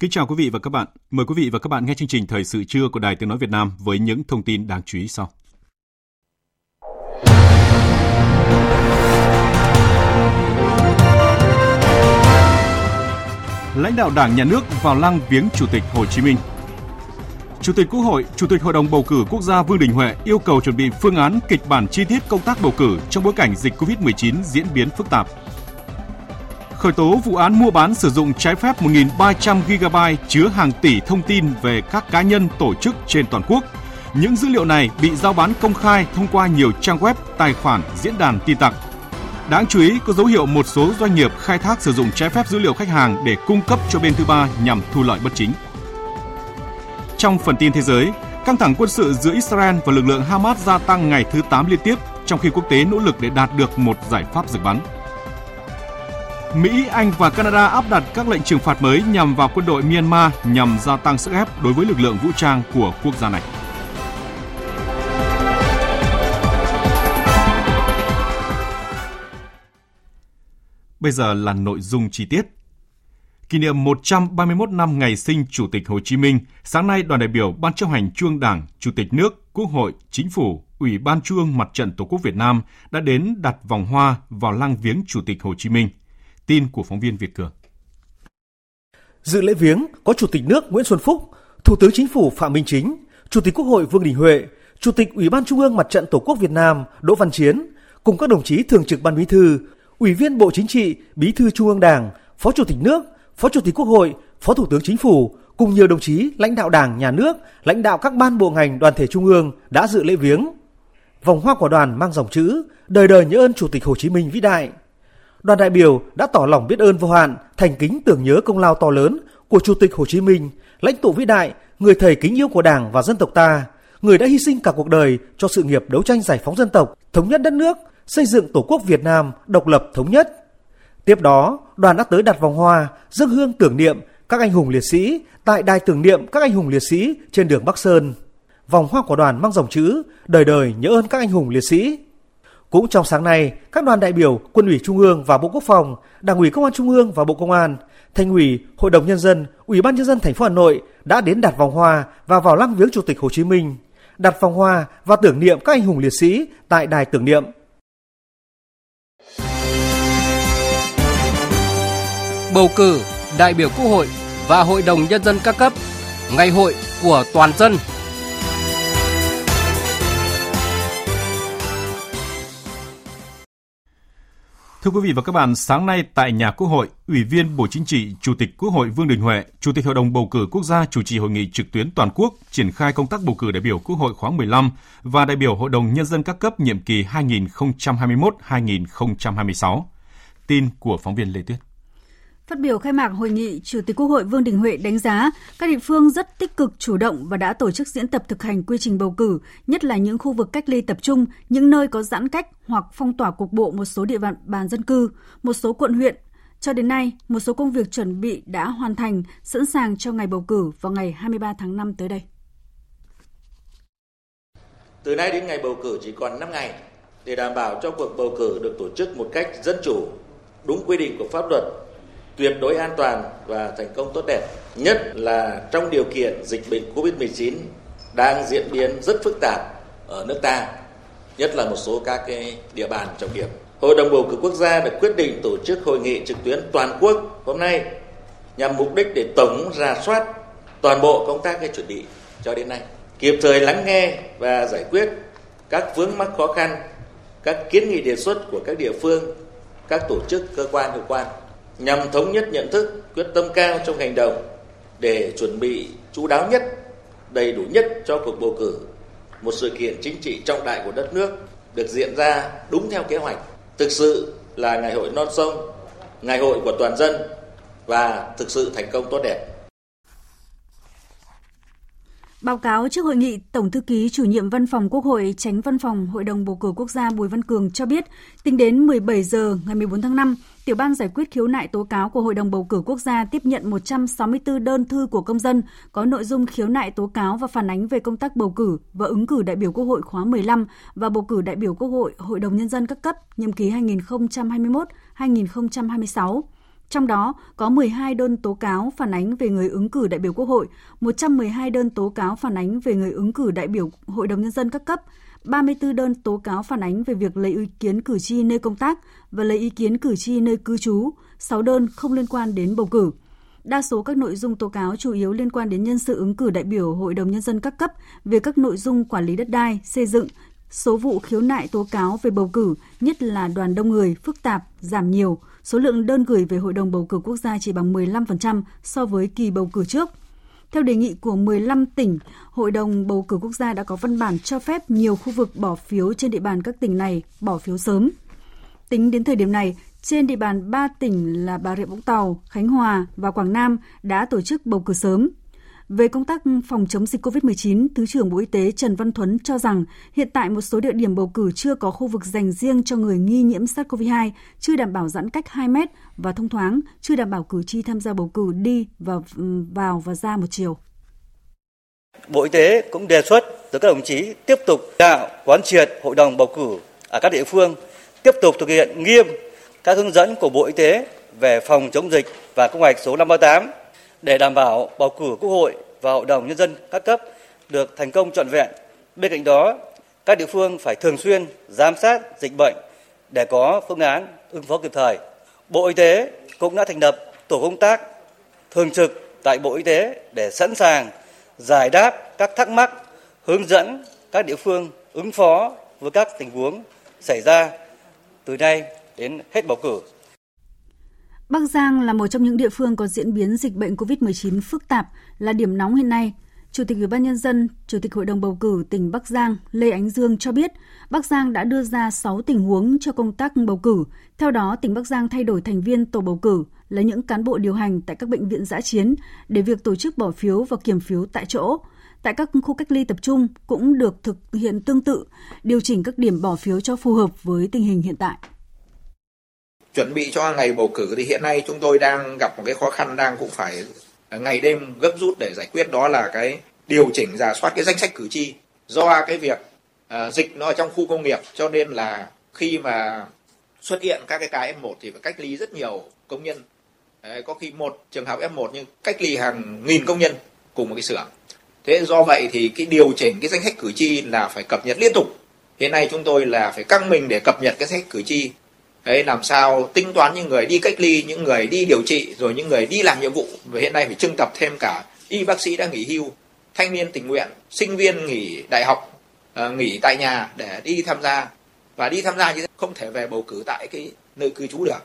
Kính chào quý vị và các bạn. Mời quý vị và các bạn nghe chương trình Thời sự trưa của Đài Tiếng Nói Việt Nam với những thông tin đáng chú ý sau. Lãnh đạo Đảng, Nhà nước vào lăng viếng Chủ tịch Hồ Chí Minh. Chủ tịch Quốc hội, Chủ tịch Hội đồng bầu cử quốc gia Vương Đình Huệ yêu cầu chuẩn bị phương án kịch bản chi tiết công tác bầu cử trong bối cảnh dịch COVID-19 diễn biến phức tạp khởi tố vụ án mua bán sử dụng trái phép 1.300 GB chứa hàng tỷ thông tin về các cá nhân tổ chức trên toàn quốc. Những dữ liệu này bị giao bán công khai thông qua nhiều trang web, tài khoản, diễn đàn tin tặc. Đáng chú ý có dấu hiệu một số doanh nghiệp khai thác sử dụng trái phép dữ liệu khách hàng để cung cấp cho bên thứ ba nhằm thu lợi bất chính. Trong phần tin thế giới, căng thẳng quân sự giữa Israel và lực lượng Hamas gia tăng ngày thứ 8 liên tiếp trong khi quốc tế nỗ lực để đạt được một giải pháp dừng bắn. Mỹ, Anh và Canada áp đặt các lệnh trừng phạt mới nhằm vào quân đội Myanmar nhằm gia tăng sức ép đối với lực lượng vũ trang của quốc gia này. Bây giờ là nội dung chi tiết. Kỷ niệm 131 năm ngày sinh Chủ tịch Hồ Chí Minh, sáng nay đoàn đại biểu Ban chấp hành Trung Đảng, Chủ tịch nước, Quốc hội, Chính phủ, Ủy ban Trung ương Mặt trận Tổ quốc Việt Nam đã đến đặt vòng hoa vào lăng viếng Chủ tịch Hồ Chí Minh – Tin của phóng viên Việt Cường. Dự lễ viếng có Chủ tịch nước Nguyễn Xuân Phúc, Thủ tướng Chính phủ Phạm Minh Chính, Chủ tịch Quốc hội Vương Đình Huệ, Chủ tịch Ủy ban Trung ương Mặt trận Tổ quốc Việt Nam Đỗ Văn Chiến cùng các đồng chí thường trực Ban Bí thư, Ủy viên Bộ Chính trị, Bí thư Trung ương Đảng, Phó Chủ tịch nước, Phó Chủ tịch Quốc hội, Phó Thủ tướng Chính phủ cùng nhiều đồng chí lãnh đạo Đảng, Nhà nước, lãnh đạo các ban bộ ngành đoàn thể trung ương đã dự lễ viếng. Vòng hoa của đoàn mang dòng chữ Đời đời nhớ ơn Chủ tịch Hồ Chí Minh vĩ đại đoàn đại biểu đã tỏ lòng biết ơn vô hạn, thành kính tưởng nhớ công lao to lớn của Chủ tịch Hồ Chí Minh, lãnh tụ vĩ đại, người thầy kính yêu của Đảng và dân tộc ta, người đã hy sinh cả cuộc đời cho sự nghiệp đấu tranh giải phóng dân tộc, thống nhất đất nước, xây dựng Tổ quốc Việt Nam độc lập thống nhất. Tiếp đó, đoàn đã tới đặt vòng hoa, dâng hương tưởng niệm các anh hùng liệt sĩ tại đài tưởng niệm các anh hùng liệt sĩ trên đường Bắc Sơn. Vòng hoa của đoàn mang dòng chữ đời đời nhớ ơn các anh hùng liệt sĩ cũng trong sáng nay, các đoàn đại biểu Quân ủy Trung ương và Bộ Quốc phòng, Đảng ủy Công an Trung ương và Bộ Công an, Thành ủy, Hội đồng nhân dân, Ủy ban nhân dân thành phố Hà Nội đã đến đặt vòng hoa và vào lăng viếng Chủ tịch Hồ Chí Minh, đặt vòng hoa và tưởng niệm các anh hùng liệt sĩ tại đài tưởng niệm. Bầu cử đại biểu Quốc hội và Hội đồng nhân dân các cấp, ngày hội của toàn dân Thưa quý vị và các bạn, sáng nay tại nhà Quốc hội, Ủy viên Bộ Chính trị, Chủ tịch Quốc hội Vương Đình Huệ, Chủ tịch Hội đồng bầu cử quốc gia chủ trì hội nghị trực tuyến toàn quốc triển khai công tác bầu cử đại biểu Quốc hội khóa 15 và đại biểu Hội đồng nhân dân các cấp nhiệm kỳ 2021-2026. Tin của phóng viên Lê Tuyết. Phát biểu khai mạc hội nghị, Chủ tịch Quốc hội Vương Đình Huệ đánh giá các địa phương rất tích cực chủ động và đã tổ chức diễn tập thực hành quy trình bầu cử, nhất là những khu vực cách ly tập trung, những nơi có giãn cách hoặc phong tỏa cục bộ một số địa bàn, bàn dân cư, một số quận huyện. Cho đến nay, một số công việc chuẩn bị đã hoàn thành, sẵn sàng cho ngày bầu cử vào ngày 23 tháng 5 tới đây. Từ nay đến ngày bầu cử chỉ còn 5 ngày để đảm bảo cho cuộc bầu cử được tổ chức một cách dân chủ, đúng quy định của pháp luật tuyệt đối an toàn và thành công tốt đẹp, nhất là trong điều kiện dịch bệnh Covid-19 đang diễn biến rất phức tạp ở nước ta, nhất là một số các cái địa bàn trọng điểm. Hội đồng bầu cử quốc gia đã quyết định tổ chức hội nghị trực tuyến toàn quốc hôm nay nhằm mục đích để tổng ra soát toàn bộ công tác cái chuẩn bị cho đến nay, kịp thời lắng nghe và giải quyết các vướng mắc khó khăn, các kiến nghị đề xuất của các địa phương các tổ chức cơ quan hiệu quan nhằm thống nhất nhận thức, quyết tâm cao trong hành động để chuẩn bị chú đáo nhất, đầy đủ nhất cho cuộc bầu cử, một sự kiện chính trị trọng đại của đất nước được diễn ra đúng theo kế hoạch, thực sự là ngày hội non sông, ngày hội của toàn dân và thực sự thành công tốt đẹp. Báo cáo trước hội nghị, Tổng thư ký chủ nhiệm Văn phòng Quốc hội, tránh Văn phòng Hội đồng bầu cử quốc gia Bùi Văn Cường cho biết, tính đến 17 giờ ngày 14 tháng 5, Tiểu ban giải quyết khiếu nại tố cáo của Hội đồng bầu cử quốc gia tiếp nhận 164 đơn thư của công dân có nội dung khiếu nại tố cáo và phản ánh về công tác bầu cử và ứng cử đại biểu Quốc hội khóa 15 và bầu cử đại biểu Quốc hội Hội đồng nhân dân các cấp nhiệm kỳ 2021-2026. Trong đó có 12 đơn tố cáo phản ánh về người ứng cử đại biểu Quốc hội, 112 đơn tố cáo phản ánh về người ứng cử đại biểu Hội đồng Nhân dân các cấp, 34 đơn tố cáo phản ánh về việc lấy ý kiến cử tri nơi công tác và lấy ý kiến cử tri nơi cư trú, 6 đơn không liên quan đến bầu cử. Đa số các nội dung tố cáo chủ yếu liên quan đến nhân sự ứng cử đại biểu Hội đồng Nhân dân các cấp về các nội dung quản lý đất đai, xây dựng, số vụ khiếu nại tố cáo về bầu cử, nhất là đoàn đông người, phức tạp, giảm nhiều, số lượng đơn gửi về Hội đồng bầu cử quốc gia chỉ bằng 15% so với kỳ bầu cử trước. Theo đề nghị của 15 tỉnh, Hội đồng bầu cử quốc gia đã có văn bản cho phép nhiều khu vực bỏ phiếu trên địa bàn các tỉnh này bỏ phiếu sớm. Tính đến thời điểm này, trên địa bàn 3 tỉnh là Bà Rịa Vũng Tàu, Khánh Hòa và Quảng Nam đã tổ chức bầu cử sớm. Về công tác phòng chống dịch COVID-19, Thứ trưởng Bộ Y tế Trần Văn Thuấn cho rằng hiện tại một số địa điểm bầu cử chưa có khu vực dành riêng cho người nghi nhiễm SARS-CoV-2, chưa đảm bảo giãn cách 2 mét và thông thoáng, chưa đảm bảo cử tri tham gia bầu cử đi và ừ, vào và ra một chiều. Bộ Y tế cũng đề xuất tới các đồng chí tiếp tục đạo quán triệt hội đồng bầu cử ở các địa phương tiếp tục thực hiện nghiêm các hướng dẫn của Bộ Y tế về phòng chống dịch và công hoạch số 538 để đảm bảo bầu cử Quốc hội và Hội đồng Nhân dân các cấp được thành công trọn vẹn. Bên cạnh đó, các địa phương phải thường xuyên giám sát dịch bệnh để có phương án ứng phó kịp thời. Bộ Y tế cũng đã thành lập tổ công tác thường trực tại Bộ Y tế để sẵn sàng giải đáp các thắc mắc, hướng dẫn các địa phương ứng phó với các tình huống xảy ra từ nay đến hết bầu cử. Bắc Giang là một trong những địa phương có diễn biến dịch bệnh COVID-19 phức tạp, là điểm nóng hiện nay. Chủ tịch Ủy ban nhân dân, Chủ tịch Hội đồng bầu cử tỉnh Bắc Giang Lê Ánh Dương cho biết, Bắc Giang đã đưa ra 6 tình huống cho công tác bầu cử. Theo đó, tỉnh Bắc Giang thay đổi thành viên tổ bầu cử, là những cán bộ điều hành tại các bệnh viện giã chiến để việc tổ chức bỏ phiếu và kiểm phiếu tại chỗ. Tại các khu cách ly tập trung cũng được thực hiện tương tự, điều chỉnh các điểm bỏ phiếu cho phù hợp với tình hình hiện tại chuẩn bị cho ngày bầu cử thì hiện nay chúng tôi đang gặp một cái khó khăn đang cũng phải ngày đêm gấp rút để giải quyết đó là cái điều chỉnh giả soát cái danh sách cử tri do cái việc uh, dịch nó ở trong khu công nghiệp. Cho nên là khi mà xuất hiện các cái ca F1 thì phải cách ly rất nhiều công nhân. Đấy, có khi một trường hợp F1 nhưng cách ly hàng nghìn công nhân cùng một cái xưởng. Thế do vậy thì cái điều chỉnh cái danh sách cử tri là phải cập nhật liên tục. Hiện nay chúng tôi là phải căng mình để cập nhật cái danh sách cử tri Đấy, làm sao tính toán những người đi cách ly, những người đi điều trị, rồi những người đi làm nhiệm vụ. Và hiện nay phải trưng tập thêm cả y bác sĩ đã nghỉ hưu, thanh niên tình nguyện, sinh viên nghỉ đại học, uh, nghỉ tại nhà để đi tham gia. Và đi tham gia như thế không thể về bầu cử tại cái nơi cư trú được.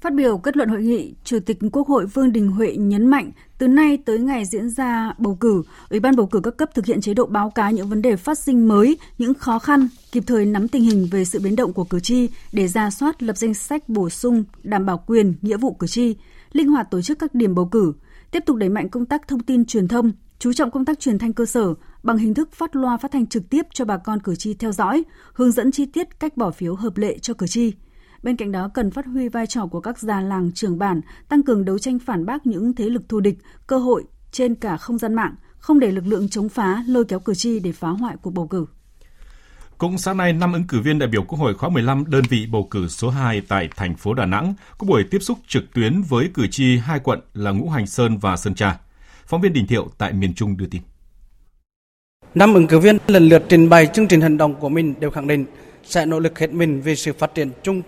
Phát biểu kết luận hội nghị, Chủ tịch Quốc hội Vương Đình Huệ nhấn mạnh từ nay tới ngày diễn ra bầu cử, Ủy ban bầu cử các cấp thực hiện chế độ báo cáo những vấn đề phát sinh mới, những khó khăn, kịp thời nắm tình hình về sự biến động của cử tri để ra soát lập danh sách bổ sung, đảm bảo quyền, nghĩa vụ cử tri, linh hoạt tổ chức các điểm bầu cử, tiếp tục đẩy mạnh công tác thông tin truyền thông, chú trọng công tác truyền thanh cơ sở bằng hình thức phát loa phát thanh trực tiếp cho bà con cử tri theo dõi, hướng dẫn chi tiết cách bỏ phiếu hợp lệ cho cử tri – Bên cạnh đó cần phát huy vai trò của các già làng trưởng bản, tăng cường đấu tranh phản bác những thế lực thù địch, cơ hội trên cả không gian mạng, không để lực lượng chống phá lôi kéo cử tri để phá hoại cuộc bầu cử. Cũng sáng nay, năm ứng cử viên đại biểu Quốc hội khóa 15 đơn vị bầu cử số 2 tại thành phố Đà Nẵng có buổi tiếp xúc trực tuyến với cử tri hai quận là Ngũ Hành Sơn và Sơn Trà. Phóng viên Đình Thiệu tại miền Trung đưa tin. Năm ứng cử viên lần lượt trình bày chương trình hành động của mình đều khẳng định sẽ nỗ lực hết mình vì sự phát triển chung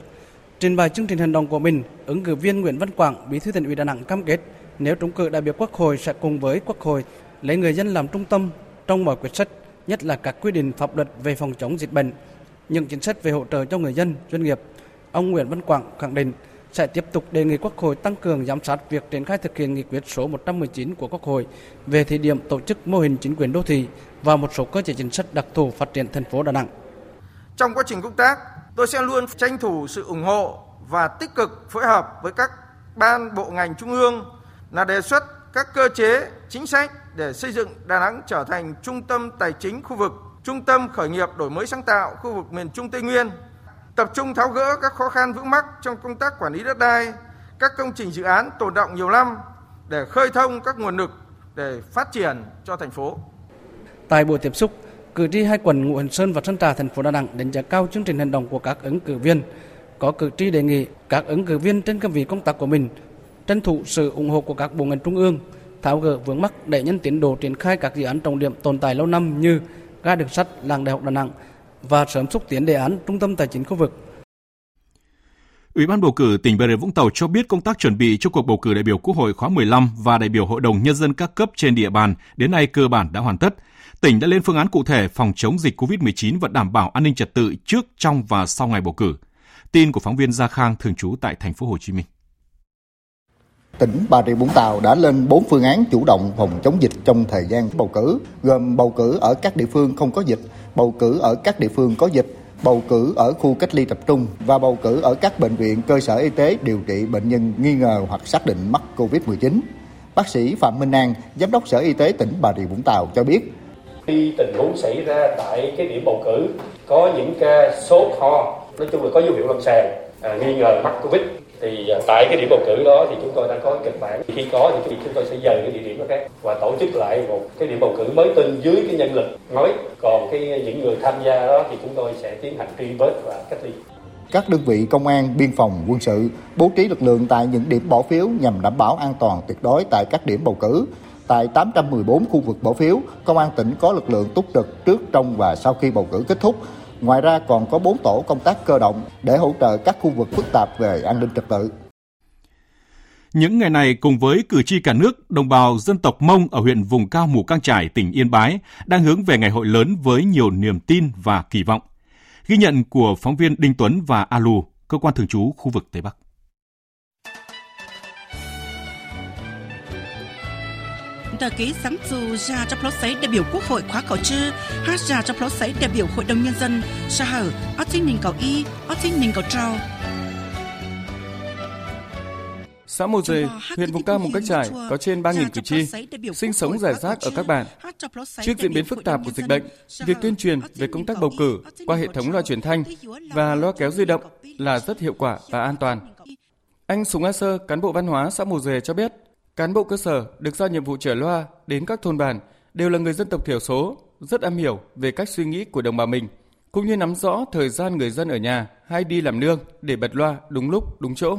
Trình bày chương trình hành động của mình, ứng cử viên Nguyễn Văn Quảng, Bí thư Thành ủy Đà Nẵng cam kết nếu trúng cử đại biểu Quốc hội sẽ cùng với Quốc hội lấy người dân làm trung tâm trong mọi quyết sách, nhất là các quy định pháp luật về phòng chống dịch bệnh. những chính sách về hỗ trợ cho người dân, doanh nghiệp. Ông Nguyễn Văn Quảng khẳng định sẽ tiếp tục đề nghị Quốc hội tăng cường giám sát việc triển khai thực hiện nghị quyết số 119 của Quốc hội về thí điểm tổ chức mô hình chính quyền đô thị và một số cơ chế chính sách đặc thù phát triển thành phố Đà Nẵng. Trong quá trình công tác, tôi sẽ luôn tranh thủ sự ủng hộ và tích cực phối hợp với các ban bộ ngành trung ương là đề xuất các cơ chế, chính sách để xây dựng Đà Nẵng trở thành trung tâm tài chính khu vực, trung tâm khởi nghiệp đổi mới sáng tạo khu vực miền Trung Tây Nguyên, tập trung tháo gỡ các khó khăn vướng mắc trong công tác quản lý đất đai, các công trình dự án tồn động nhiều năm để khơi thông các nguồn lực để phát triển cho thành phố. Tại buổi tiếp xúc, cử tri hai quận Ngũ Hành Sơn và Sơn Trà thành phố Đà Nẵng đánh giá cao chương trình hành động của các ứng cử viên. Có cử tri đề nghị các ứng cử viên trên cương vị công tác của mình tranh thủ sự ủng hộ của các bộ ngành trung ương, tháo gỡ vướng mắc để nhân tiến độ triển khai các dự án trọng điểm tồn tại lâu năm như ga đường sắt làng đại học Đà Nẵng và sớm xúc tiến đề án trung tâm tài chính khu vực. Ủy ban bầu cử tỉnh Bà Rịa Vũng Tàu cho biết công tác chuẩn bị cho cuộc bầu cử đại biểu Quốc hội khóa 15 và đại biểu Hội đồng Nhân dân các cấp trên địa bàn đến nay cơ bản đã hoàn tất. Tỉnh đã lên phương án cụ thể phòng chống dịch COVID-19 và đảm bảo an ninh trật tự trước, trong và sau ngày bầu cử. Tin của phóng viên Gia Khang thường trú tại thành phố Hồ Chí Minh tỉnh Bà Rịa Vũng Tàu đã lên 4 phương án chủ động phòng chống dịch trong thời gian bầu cử, gồm bầu cử ở các địa phương không có dịch, bầu cử ở các địa phương có dịch, bầu cử ở khu cách ly tập trung và bầu cử ở các bệnh viện cơ sở y tế điều trị bệnh nhân nghi ngờ hoặc xác định mắc COVID-19. Bác sĩ Phạm Minh An, Giám đốc Sở Y tế tỉnh Bà Rịa Vũng Tàu cho biết. Khi tình huống xảy ra tại cái điểm bầu cử có những ca sốt ho, nói chung là có dấu hiệu lâm sàng, à, nghi ngờ mắc Covid. Thì à, tại cái điểm bầu cử đó thì chúng tôi đã có kịch bản. Khi có thì chúng tôi sẽ dời cái địa điểm đó khác và tổ chức lại một cái điểm bầu cử mới tin dưới cái nhân lực mới. Còn cái à, những người tham gia đó thì chúng tôi sẽ tiến hành truy vết và cách ly. Các đơn vị công an, biên phòng, quân sự bố trí lực lượng tại những điểm bỏ phiếu nhằm đảm bảo an toàn tuyệt đối tại các điểm bầu cử. Tại 814 khu vực bỏ phiếu, Công an tỉnh có lực lượng túc trực trước, trong và sau khi bầu cử kết thúc Ngoài ra còn có 4 tổ công tác cơ động để hỗ trợ các khu vực phức tạp về an ninh trật tự. Những ngày này cùng với cử tri cả nước, đồng bào dân tộc Mông ở huyện vùng cao Mù Cang Trải, tỉnh Yên Bái đang hướng về ngày hội lớn với nhiều niềm tin và kỳ vọng. Ghi nhận của phóng viên Đinh Tuấn và Alu, cơ quan thường trú khu vực Tây Bắc. Đờ ký sáng dù ra cho plot sấy đại biểu quốc hội khóa khẩu chư hát ra cho plot sấy đại biểu hội đồng nhân dân. Sa hở ở trên mình cầu y ở trên mình cầu trao Xã Mồ Dề, huyện vùng cao Mù Cách Trải có trên 3.000 cử tri, sinh sống rải rác ở các bản. Trước diễn biến phức tạp của dịch bệnh, việc tuyên truyền về công tác bầu cử qua hệ thống loa truyền thanh và loa kéo di động là rất hiệu quả và an toàn. Anh Sùng A Sơ, cán bộ văn hóa xã Mồ Dề cho biết, Cán bộ cơ sở được giao nhiệm vụ trở loa đến các thôn bản đều là người dân tộc thiểu số, rất am hiểu về cách suy nghĩ của đồng bào mình, cũng như nắm rõ thời gian người dân ở nhà hay đi làm nương để bật loa đúng lúc, đúng chỗ.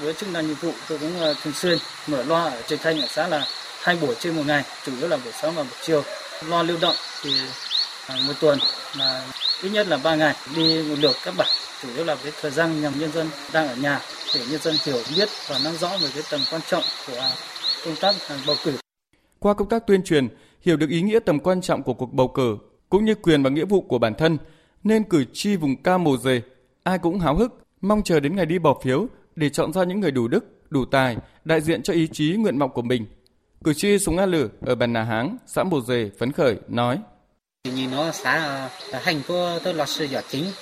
Với chức năng nhiệm vụ tôi cũng ờ, thường xuyên mở loa ở trên thanh ở xã là hai buổi trên một ngày, chủ yếu là buổi sáng và buổi chiều. Loa lưu động thì một tuần là ít nhất là ba ngày đi một lượt các bản chủ yếu là cái thời gian nhằm nhân dân đang ở nhà để nhân dân hiểu biết và nắm rõ về cái tầm quan trọng của công tác bầu cử. Qua công tác tuyên truyền, hiểu được ý nghĩa tầm quan trọng của cuộc bầu cử cũng như quyền và nghĩa vụ của bản thân, nên cử tri vùng cao mồ dề ai cũng háo hức mong chờ đến ngày đi bỏ phiếu để chọn ra những người đủ đức, đủ tài, đại diện cho ý chí nguyện vọng của mình. Cử tri Súng A Lử ở Bàn Nà Háng, xã Mồ Dề phấn khởi nói: Nhìn nó xã hành của tôi là sự giả chính.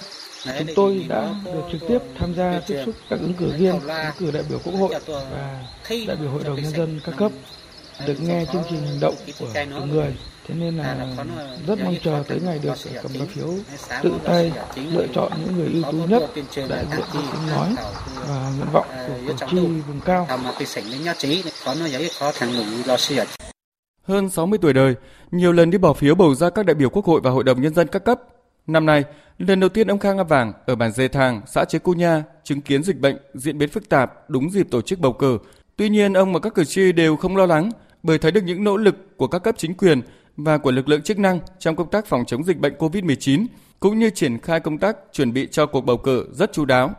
Chúng tôi đã được trực tiếp tham gia tiếp xúc các ứng cử viên, ứng cử đại biểu quốc hội và đại biểu hội đồng nhân dân các cấp, được nghe chương trình hành động của từng người. Thế nên là rất mong chờ tới ngày được cầm lá phiếu tự tay lựa chọn những người ưu tú nhất đại diện cho tiếng nói và nguyện vọng của cử tri vùng cao. Hơn 60 tuổi đời, nhiều lần đi bỏ phiếu bầu ra các đại biểu quốc hội và hội đồng nhân dân các cấp, Năm nay, lần đầu tiên ông Khang A Vàng ở bản Dê Thàng, xã Chế Cô Nha chứng kiến dịch bệnh diễn biến phức tạp đúng dịp tổ chức bầu cử. Tuy nhiên, ông và các cử tri đều không lo lắng bởi thấy được những nỗ lực của các cấp chính quyền và của lực lượng chức năng trong công tác phòng chống dịch bệnh COVID-19 cũng như triển khai công tác chuẩn bị cho cuộc bầu cử rất chú đáo.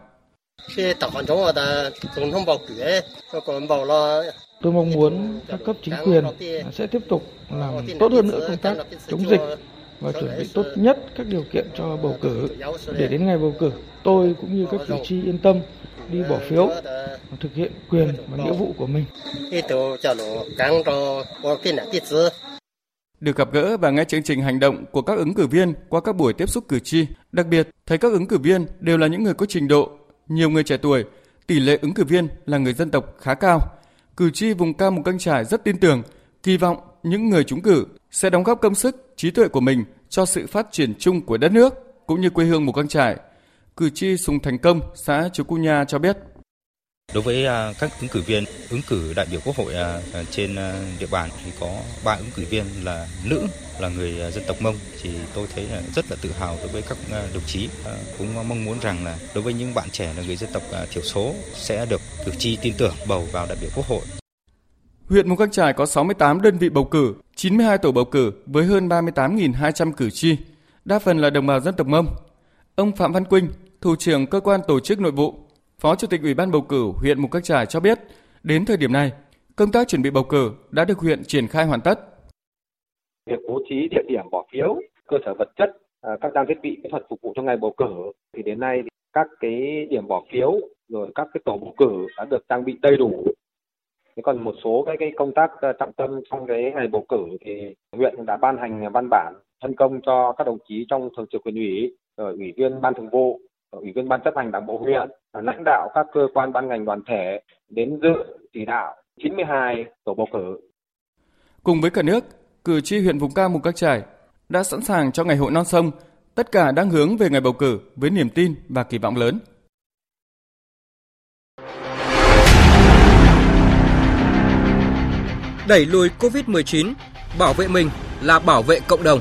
Tôi mong muốn các cấp chính quyền sẽ tiếp tục làm tốt hơn nữa công tác chống dịch và chuẩn bị tốt nhất các điều kiện cho bầu cử. Để đến ngày bầu cử tôi cũng như các cử tri yên tâm đi bỏ phiếu và thực hiện quyền và nghĩa vụ của mình. Được gặp gỡ và nghe chương trình hành động của các ứng cử viên qua các buổi tiếp xúc cử tri, đặc biệt thấy các ứng cử viên đều là những người có trình độ, nhiều người trẻ tuổi, tỷ lệ ứng cử viên là người dân tộc khá cao. Cử tri vùng cao mù căng trải rất tin tưởng, kỳ vọng những người trúng cử sẽ đóng góp công sức, trí tuệ của mình cho sự phát triển chung của đất nước cũng như quê hương mù căng trải. Cử tri Sùng Thành Công, xã Chú Cu Nha cho biết. Đối với à, các ứng cử viên ứng cử đại biểu quốc hội à, à, trên địa bàn thì có ba ứng cử viên là nữ là người dân tộc Mông thì tôi thấy là rất là tự hào đối với các đồng chí cũng mong muốn rằng là đối với những bạn trẻ là người dân tộc thiểu số sẽ được cử tri tin tưởng bầu vào đại biểu quốc hội. Huyện Mù Căng Trải có 68 đơn vị bầu cử, 92 tổ bầu cử với hơn 38.200 cử tri, đa phần là đồng bào dân tộc Mông. Ông Phạm Văn Quynh, thủ trưởng cơ quan tổ chức nội vụ, Phó Chủ tịch Ủy ban bầu cử huyện Mù Căng Trải cho biết, đến thời điểm này, công tác chuẩn bị bầu cử đã được huyện triển khai hoàn tất. Việc bố trí địa điểm bỏ phiếu, cơ sở vật chất, à, các trang thiết bị kỹ thuật phục vụ cho ngày bầu cử thì đến nay các cái điểm bỏ phiếu rồi các cái tổ bầu cử đã được trang bị đầy đủ Thế còn một số cái, cái công tác à, trọng tâm trong cái ngày bầu cử thì huyện đã ban hành à, văn bản phân công cho các đồng chí trong thường trực huyện ủy, ủy viên ban thường vụ, ủy viên ban chấp hành đảng bộ huyện, lãnh đạo các cơ quan ban ngành đoàn thể đến dự chỉ đạo 92 tổ bầu cử. Cùng với cả nước, cử tri huyện vùng cao Mù Căng Trải đã sẵn sàng cho ngày hội non sông. Tất cả đang hướng về ngày bầu cử với niềm tin và kỳ vọng lớn. đẩy lùi Covid-19, bảo vệ mình là bảo vệ cộng đồng.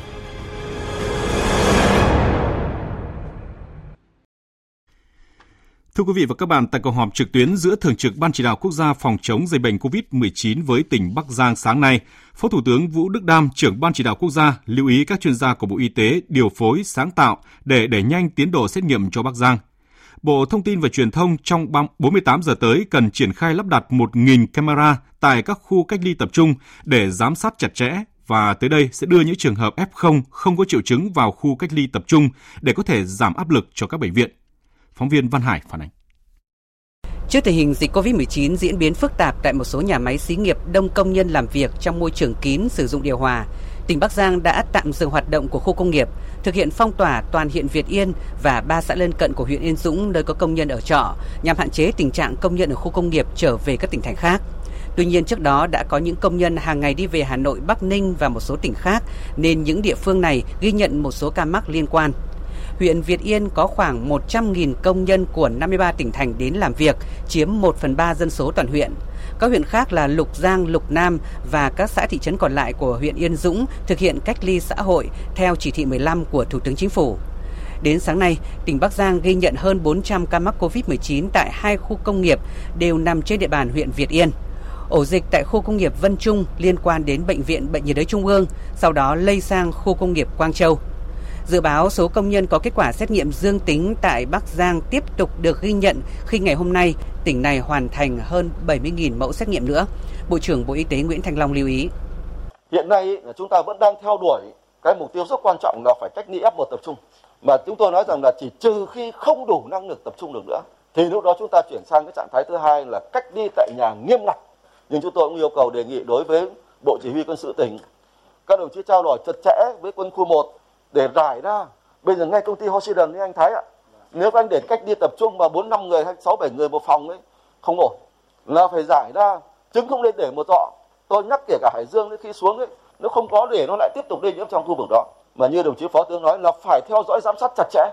Thưa quý vị và các bạn, tại cuộc họp trực tuyến giữa Thường trực Ban Chỉ đạo Quốc gia phòng chống dịch bệnh COVID-19 với tỉnh Bắc Giang sáng nay, Phó Thủ tướng Vũ Đức Đam, trưởng Ban Chỉ đạo Quốc gia, lưu ý các chuyên gia của Bộ Y tế điều phối sáng tạo để đẩy nhanh tiến độ xét nghiệm cho Bắc Giang. Bộ Thông tin và Truyền thông trong 48 giờ tới cần triển khai lắp đặt 1.000 camera tại các khu cách ly tập trung để giám sát chặt chẽ và tới đây sẽ đưa những trường hợp F0 không có triệu chứng vào khu cách ly tập trung để có thể giảm áp lực cho các bệnh viện. Phóng viên Văn Hải phản ánh. Trước tình hình dịch COVID-19 diễn biến phức tạp tại một số nhà máy xí nghiệp đông công nhân làm việc trong môi trường kín sử dụng điều hòa, tỉnh Bắc Giang đã tạm dừng hoạt động của khu công nghiệp, thực hiện phong tỏa toàn huyện Việt Yên và ba xã lân cận của huyện Yên Dũng nơi có công nhân ở trọ nhằm hạn chế tình trạng công nhân ở khu công nghiệp trở về các tỉnh thành khác. Tuy nhiên trước đó đã có những công nhân hàng ngày đi về Hà Nội, Bắc Ninh và một số tỉnh khác nên những địa phương này ghi nhận một số ca mắc liên quan. Huyện Việt Yên có khoảng 100.000 công nhân của 53 tỉnh thành đến làm việc, chiếm 1 phần 3 dân số toàn huyện. Các huyện khác là Lục Giang, Lục Nam và các xã thị trấn còn lại của huyện Yên Dũng thực hiện cách ly xã hội theo chỉ thị 15 của Thủ tướng Chính phủ. Đến sáng nay, tỉnh Bắc Giang ghi nhận hơn 400 ca mắc COVID-19 tại hai khu công nghiệp đều nằm trên địa bàn huyện Việt Yên. Ổ dịch tại khu công nghiệp Vân Trung liên quan đến Bệnh viện Bệnh nhiệt đới Trung ương, sau đó lây sang khu công nghiệp Quang Châu. Dự báo số công nhân có kết quả xét nghiệm dương tính tại Bắc Giang tiếp tục được ghi nhận khi ngày hôm nay, tỉnh này hoàn thành hơn 70.000 mẫu xét nghiệm nữa. Bộ trưởng Bộ Y tế Nguyễn Thành Long lưu ý. Hiện nay chúng ta vẫn đang theo đuổi cái mục tiêu rất quan trọng là phải cách ly F1 tập trung. Mà chúng tôi nói rằng là chỉ trừ khi không đủ năng lực tập trung được nữa, thì lúc đó chúng ta chuyển sang cái trạng thái thứ hai là cách ly tại nhà nghiêm ngặt. Nhưng chúng tôi cũng yêu cầu đề nghị đối với Bộ Chỉ huy quân sự tỉnh, các đồng chí trao đổi chặt chẽ với quân khu 1 để rải ra. Bây giờ ngay công ty Hoshiden như anh thấy ạ, nếu anh để cách đi tập trung mà bốn năm người hay sáu bảy người một phòng ấy, không ổn. Là phải giải ra chứng không nên để một dọ. Tôi nhắc kể cả hải dương khi xuống ấy, nếu không có để nó lại tiếp tục lây nhiễm trong khu vực đó. Mà như đồng chí phó tướng nói là phải theo dõi giám sát chặt chẽ.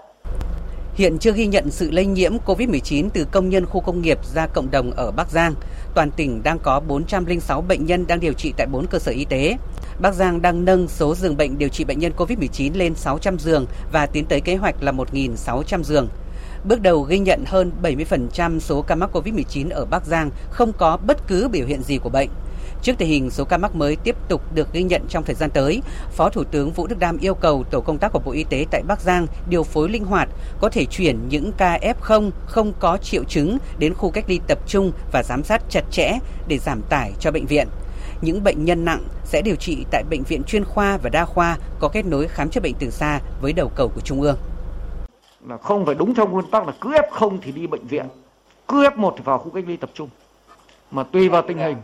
Hiện chưa ghi nhận sự lây nhiễm COVID-19 từ công nhân khu công nghiệp ra cộng đồng ở Bắc Giang. Toàn tỉnh đang có 406 bệnh nhân đang điều trị tại 4 cơ sở y tế. Bắc Giang đang nâng số giường bệnh điều trị bệnh nhân COVID-19 lên 600 giường và tiến tới kế hoạch là 1.600 giường. Bước đầu ghi nhận hơn 70% số ca mắc COVID-19 ở Bắc Giang không có bất cứ biểu hiện gì của bệnh. Trước tình hình số ca mắc mới tiếp tục được ghi nhận trong thời gian tới, Phó Thủ tướng Vũ Đức Đam yêu cầu tổ công tác của Bộ Y tế tại Bắc Giang điều phối linh hoạt, có thể chuyển những ca F0 không có triệu chứng đến khu cách ly tập trung và giám sát chặt chẽ để giảm tải cho bệnh viện. những bệnh nhân nặng sẽ điều trị tại bệnh viện chuyên khoa và đa khoa có kết nối khám chữa bệnh từ xa với đầu cầu của Trung ương. Là không phải đúng theo nguyên tắc là cứ F0 thì đi bệnh viện, cứ F1 thì vào khu cách ly tập trung. Mà tùy vào tình hình,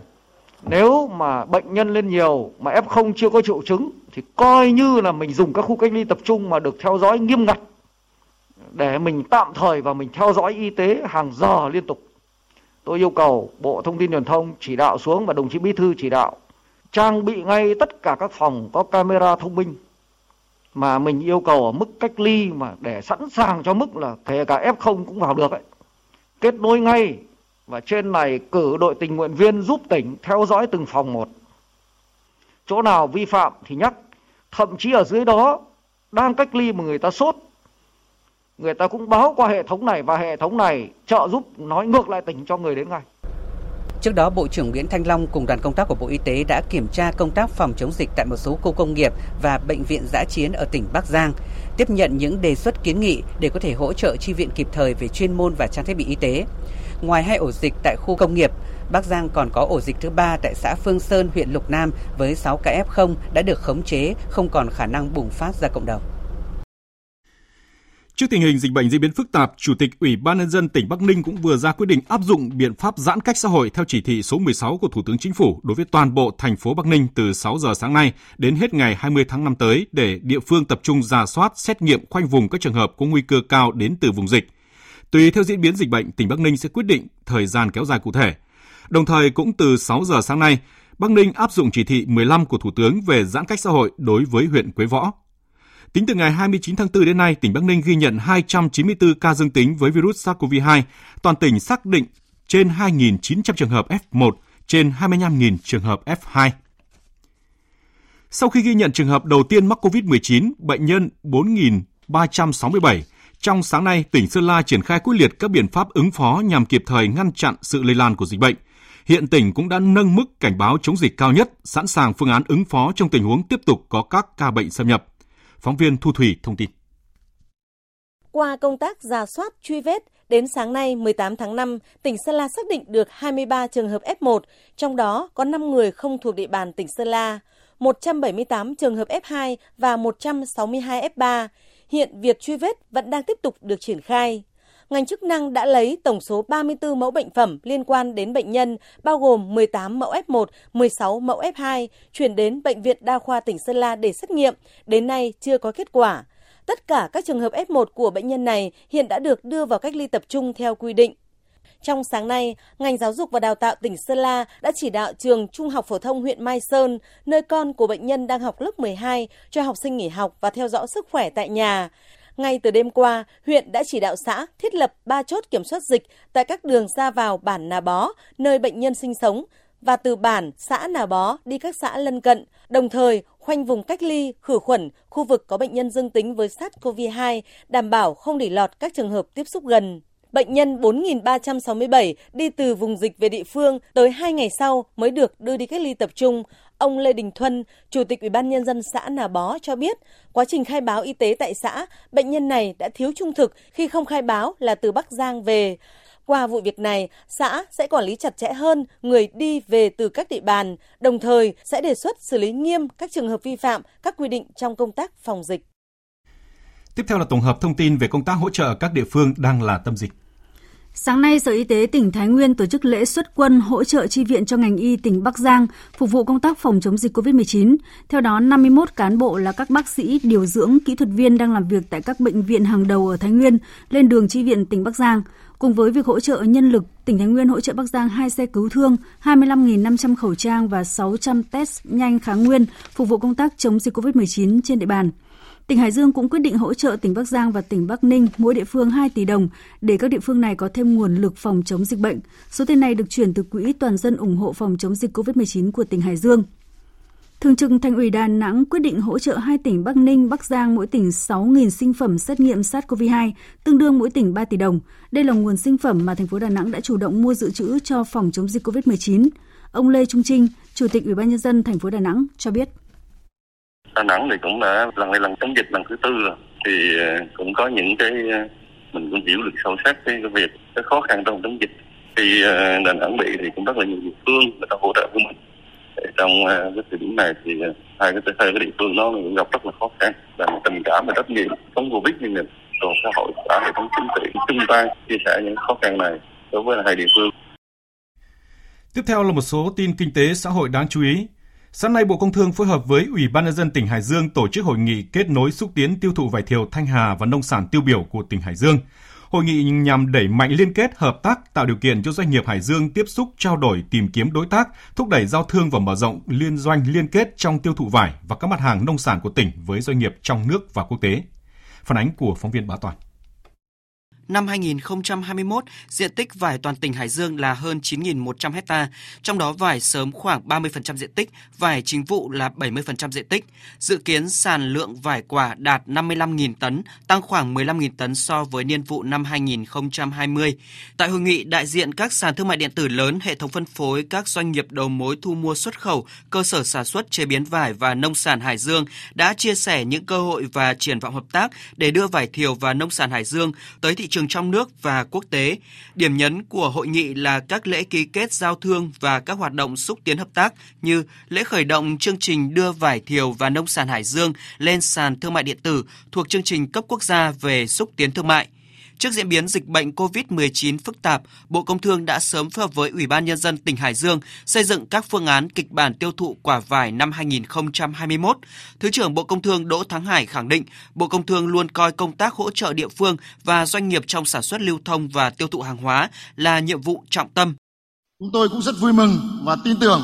nếu mà bệnh nhân lên nhiều mà F0 chưa có triệu chứng thì coi như là mình dùng các khu cách ly tập trung mà được theo dõi nghiêm ngặt để mình tạm thời và mình theo dõi y tế hàng giờ liên tục. Tôi yêu cầu Bộ Thông tin Truyền thông chỉ đạo xuống và đồng chí Bí thư chỉ đạo trang bị ngay tất cả các phòng có camera thông minh mà mình yêu cầu ở mức cách ly mà để sẵn sàng cho mức là kể cả F0 cũng vào được ấy. Kết nối ngay và trên này cử đội tình nguyện viên giúp tỉnh theo dõi từng phòng một. Chỗ nào vi phạm thì nhắc, thậm chí ở dưới đó đang cách ly mà người ta sốt người ta cũng báo qua hệ thống này và hệ thống này trợ giúp nói ngược lại tỉnh cho người đến ngay. Trước đó, Bộ trưởng Nguyễn Thanh Long cùng đoàn công tác của Bộ Y tế đã kiểm tra công tác phòng chống dịch tại một số khu công nghiệp và bệnh viện giã chiến ở tỉnh Bắc Giang, tiếp nhận những đề xuất kiến nghị để có thể hỗ trợ chi viện kịp thời về chuyên môn và trang thiết bị y tế. Ngoài hai ổ dịch tại khu công nghiệp, Bắc Giang còn có ổ dịch thứ ba tại xã Phương Sơn, huyện Lục Nam với 6 ca F0 đã được khống chế, không còn khả năng bùng phát ra cộng đồng. Trước tình hình dịch bệnh diễn biến phức tạp, Chủ tịch Ủy ban nhân dân tỉnh Bắc Ninh cũng vừa ra quyết định áp dụng biện pháp giãn cách xã hội theo chỉ thị số 16 của Thủ tướng Chính phủ đối với toàn bộ thành phố Bắc Ninh từ 6 giờ sáng nay đến hết ngày 20 tháng 5 tới để địa phương tập trung ra soát, xét nghiệm khoanh vùng các trường hợp có nguy cơ cao đến từ vùng dịch. Tùy theo diễn biến dịch bệnh, tỉnh Bắc Ninh sẽ quyết định thời gian kéo dài cụ thể. Đồng thời cũng từ 6 giờ sáng nay, Bắc Ninh áp dụng chỉ thị 15 của Thủ tướng về giãn cách xã hội đối với huyện Quế Võ. Tính từ ngày 29 tháng 4 đến nay, tỉnh Bắc Ninh ghi nhận 294 ca dương tính với virus SARS-CoV-2. Toàn tỉnh xác định trên 2.900 trường hợp F1, trên 25.000 trường hợp F2. Sau khi ghi nhận trường hợp đầu tiên mắc COVID-19, bệnh nhân 4.367, trong sáng nay, tỉnh Sơn La triển khai quyết liệt các biện pháp ứng phó nhằm kịp thời ngăn chặn sự lây lan của dịch bệnh. Hiện tỉnh cũng đã nâng mức cảnh báo chống dịch cao nhất, sẵn sàng phương án ứng phó trong tình huống tiếp tục có các ca bệnh xâm nhập. Phóng viên Thu Thủy thông tin. Qua công tác giả soát truy vết, đến sáng nay 18 tháng 5, tỉnh Sơn La xác định được 23 trường hợp F1, trong đó có 5 người không thuộc địa bàn tỉnh Sơn La, 178 trường hợp F2 và 162 F3. Hiện việc truy vết vẫn đang tiếp tục được triển khai ngành chức năng đã lấy tổng số 34 mẫu bệnh phẩm liên quan đến bệnh nhân, bao gồm 18 mẫu F1, 16 mẫu F2, chuyển đến Bệnh viện Đa khoa tỉnh Sơn La để xét nghiệm. Đến nay chưa có kết quả. Tất cả các trường hợp F1 của bệnh nhân này hiện đã được đưa vào cách ly tập trung theo quy định. Trong sáng nay, ngành giáo dục và đào tạo tỉnh Sơn La đã chỉ đạo trường Trung học phổ thông huyện Mai Sơn, nơi con của bệnh nhân đang học lớp 12, cho học sinh nghỉ học và theo dõi sức khỏe tại nhà. Ngay từ đêm qua, huyện đã chỉ đạo xã thiết lập 3 chốt kiểm soát dịch tại các đường ra vào bản Nà Bó, nơi bệnh nhân sinh sống, và từ bản xã Nà Bó đi các xã lân cận, đồng thời khoanh vùng cách ly, khử khuẩn khu vực có bệnh nhân dương tính với SARS-CoV-2, đảm bảo không để lọt các trường hợp tiếp xúc gần. Bệnh nhân 4.367 đi từ vùng dịch về địa phương tới 2 ngày sau mới được đưa đi cách ly tập trung. Ông Lê Đình Thuân, Chủ tịch Ủy ban Nhân dân xã Nà Bó cho biết, quá trình khai báo y tế tại xã, bệnh nhân này đã thiếu trung thực khi không khai báo là từ Bắc Giang về. Qua vụ việc này, xã sẽ quản lý chặt chẽ hơn người đi về từ các địa bàn, đồng thời sẽ đề xuất xử lý nghiêm các trường hợp vi phạm các quy định trong công tác phòng dịch. Tiếp theo là tổng hợp thông tin về công tác hỗ trợ các địa phương đang là tâm dịch. Sáng nay, Sở Y tế tỉnh Thái Nguyên tổ chức lễ xuất quân hỗ trợ chi viện cho ngành y tỉnh Bắc Giang phục vụ công tác phòng chống dịch COVID-19. Theo đó, 51 cán bộ là các bác sĩ, điều dưỡng, kỹ thuật viên đang làm việc tại các bệnh viện hàng đầu ở Thái Nguyên lên đường chi viện tỉnh Bắc Giang. Cùng với việc hỗ trợ nhân lực, tỉnh Thái Nguyên hỗ trợ Bắc Giang 2 xe cứu thương, 25.500 khẩu trang và 600 test nhanh kháng nguyên phục vụ công tác chống dịch COVID-19 trên địa bàn. Tỉnh Hải Dương cũng quyết định hỗ trợ tỉnh Bắc Giang và tỉnh Bắc Ninh mỗi địa phương 2 tỷ đồng để các địa phương này có thêm nguồn lực phòng chống dịch bệnh. Số tiền này được chuyển từ Quỹ Toàn dân ủng hộ phòng chống dịch COVID-19 của tỉnh Hải Dương. Thường trực Thành ủy Đà Nẵng quyết định hỗ trợ hai tỉnh Bắc Ninh, Bắc Giang mỗi tỉnh 6.000 sinh phẩm xét nghiệm SARS-CoV-2, tương đương mỗi tỉnh 3 tỷ đồng. Đây là nguồn sinh phẩm mà thành phố Đà Nẵng đã chủ động mua dự trữ cho phòng chống dịch COVID-19. Ông Lê Trung Trinh, Chủ tịch Ủy ban nhân dân thành phố Đà Nẵng cho biết. Đà Nẵng thì cũng đã lần này lần chống dịch lần thứ tư rồi. Thì ờ, cũng có những cái ờ, mình cũng hiểu được sâu sắc cái, cái việc cái khó khăn trong chống dịch. Thì ờ, Đà Nẵng bị thì cũng rất là nhiều địa phương người ta hỗ trợ của mình. Trong cái thời điểm này thì hai cái hai cái địa phương nó cũng gặp rất là khó khăn và tình cảm và trách nhiệm chống covid nhưng mà toàn xã hội cả hệ thống chính trị chung tay chia sẻ những khó khăn này đối với hai địa phương. Tiếp theo là một số tin kinh tế xã hội đáng chú ý. Sáng nay, Bộ Công Thương phối hợp với Ủy ban nhân dân tỉnh Hải Dương tổ chức hội nghị kết nối xúc tiến tiêu thụ vải thiều Thanh Hà và nông sản tiêu biểu của tỉnh Hải Dương. Hội nghị nhằm đẩy mạnh liên kết, hợp tác, tạo điều kiện cho doanh nghiệp Hải Dương tiếp xúc, trao đổi, tìm kiếm đối tác, thúc đẩy giao thương và mở rộng liên doanh liên kết trong tiêu thụ vải và các mặt hàng nông sản của tỉnh với doanh nghiệp trong nước và quốc tế. Phản ánh của phóng viên Bá Toàn. Năm 2021, diện tích vải toàn tỉnh Hải Dương là hơn 9.100 hecta, trong đó vải sớm khoảng 30% diện tích, vải chính vụ là 70% diện tích. Dự kiến sản lượng vải quả đạt 55.000 tấn, tăng khoảng 15.000 tấn so với niên vụ năm 2020. Tại hội nghị, đại diện các sàn thương mại điện tử lớn, hệ thống phân phối, các doanh nghiệp đầu mối thu mua xuất khẩu, cơ sở sản xuất chế biến vải và nông sản Hải Dương đã chia sẻ những cơ hội và triển vọng hợp tác để đưa vải thiều và nông sản Hải Dương tới thị trường trường trong nước và quốc tế. Điểm nhấn của hội nghị là các lễ ký kết giao thương và các hoạt động xúc tiến hợp tác như lễ khởi động chương trình đưa vải thiều và nông sản Hải Dương lên sàn thương mại điện tử thuộc chương trình cấp quốc gia về xúc tiến thương mại – Trước diễn biến dịch bệnh COVID-19 phức tạp, Bộ Công Thương đã sớm phối hợp với Ủy ban Nhân dân tỉnh Hải Dương xây dựng các phương án kịch bản tiêu thụ quả vải năm 2021. Thứ trưởng Bộ Công Thương Đỗ Thắng Hải khẳng định, Bộ Công Thương luôn coi công tác hỗ trợ địa phương và doanh nghiệp trong sản xuất lưu thông và tiêu thụ hàng hóa là nhiệm vụ trọng tâm. Chúng tôi cũng rất vui mừng và tin tưởng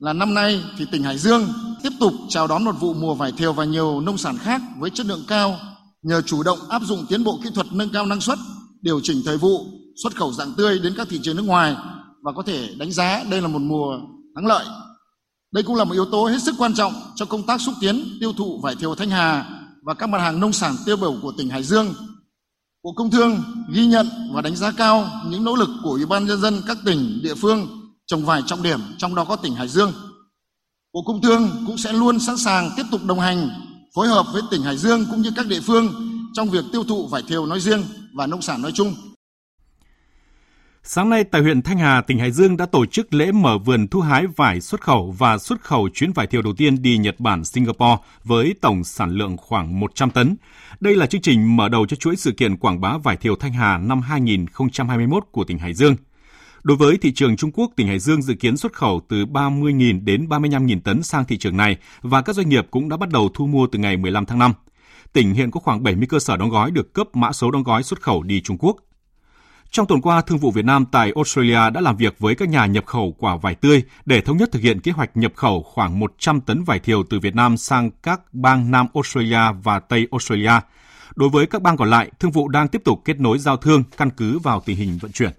là năm nay thì tỉnh Hải Dương tiếp tục chào đón một vụ mùa vải thiều và nhiều nông sản khác với chất lượng cao nhờ chủ động áp dụng tiến bộ kỹ thuật nâng cao năng suất, điều chỉnh thời vụ, xuất khẩu dạng tươi đến các thị trường nước ngoài và có thể đánh giá đây là một mùa thắng lợi. Đây cũng là một yếu tố hết sức quan trọng cho công tác xúc tiến tiêu thụ vải thiều Thanh Hà và các mặt hàng nông sản tiêu biểu của tỉnh Hải Dương. Bộ Công Thương ghi nhận và đánh giá cao những nỗ lực của Ủy ban nhân dân các tỉnh, địa phương trồng vải trọng điểm, trong đó có tỉnh Hải Dương. Bộ Công Thương cũng sẽ luôn sẵn sàng tiếp tục đồng hành phối hợp với tỉnh Hải Dương cũng như các địa phương trong việc tiêu thụ vải thiều nói riêng và nông sản nói chung. Sáng nay tại huyện Thanh Hà, tỉnh Hải Dương đã tổ chức lễ mở vườn thu hái vải xuất khẩu và xuất khẩu chuyến vải thiều đầu tiên đi Nhật Bản, Singapore với tổng sản lượng khoảng 100 tấn. Đây là chương trình mở đầu cho chuỗi sự kiện quảng bá vải thiều Thanh Hà năm 2021 của tỉnh Hải Dương. Đối với thị trường Trung Quốc, tỉnh Hải Dương dự kiến xuất khẩu từ 30.000 đến 35.000 tấn sang thị trường này và các doanh nghiệp cũng đã bắt đầu thu mua từ ngày 15 tháng 5. Tỉnh hiện có khoảng 70 cơ sở đóng gói được cấp mã số đóng gói xuất khẩu đi Trung Quốc. Trong tuần qua, Thương vụ Việt Nam tại Australia đã làm việc với các nhà nhập khẩu quả vải tươi để thống nhất thực hiện kế hoạch nhập khẩu khoảng 100 tấn vải thiều từ Việt Nam sang các bang Nam Australia và Tây Australia. Đối với các bang còn lại, thương vụ đang tiếp tục kết nối giao thương căn cứ vào tình hình vận chuyển.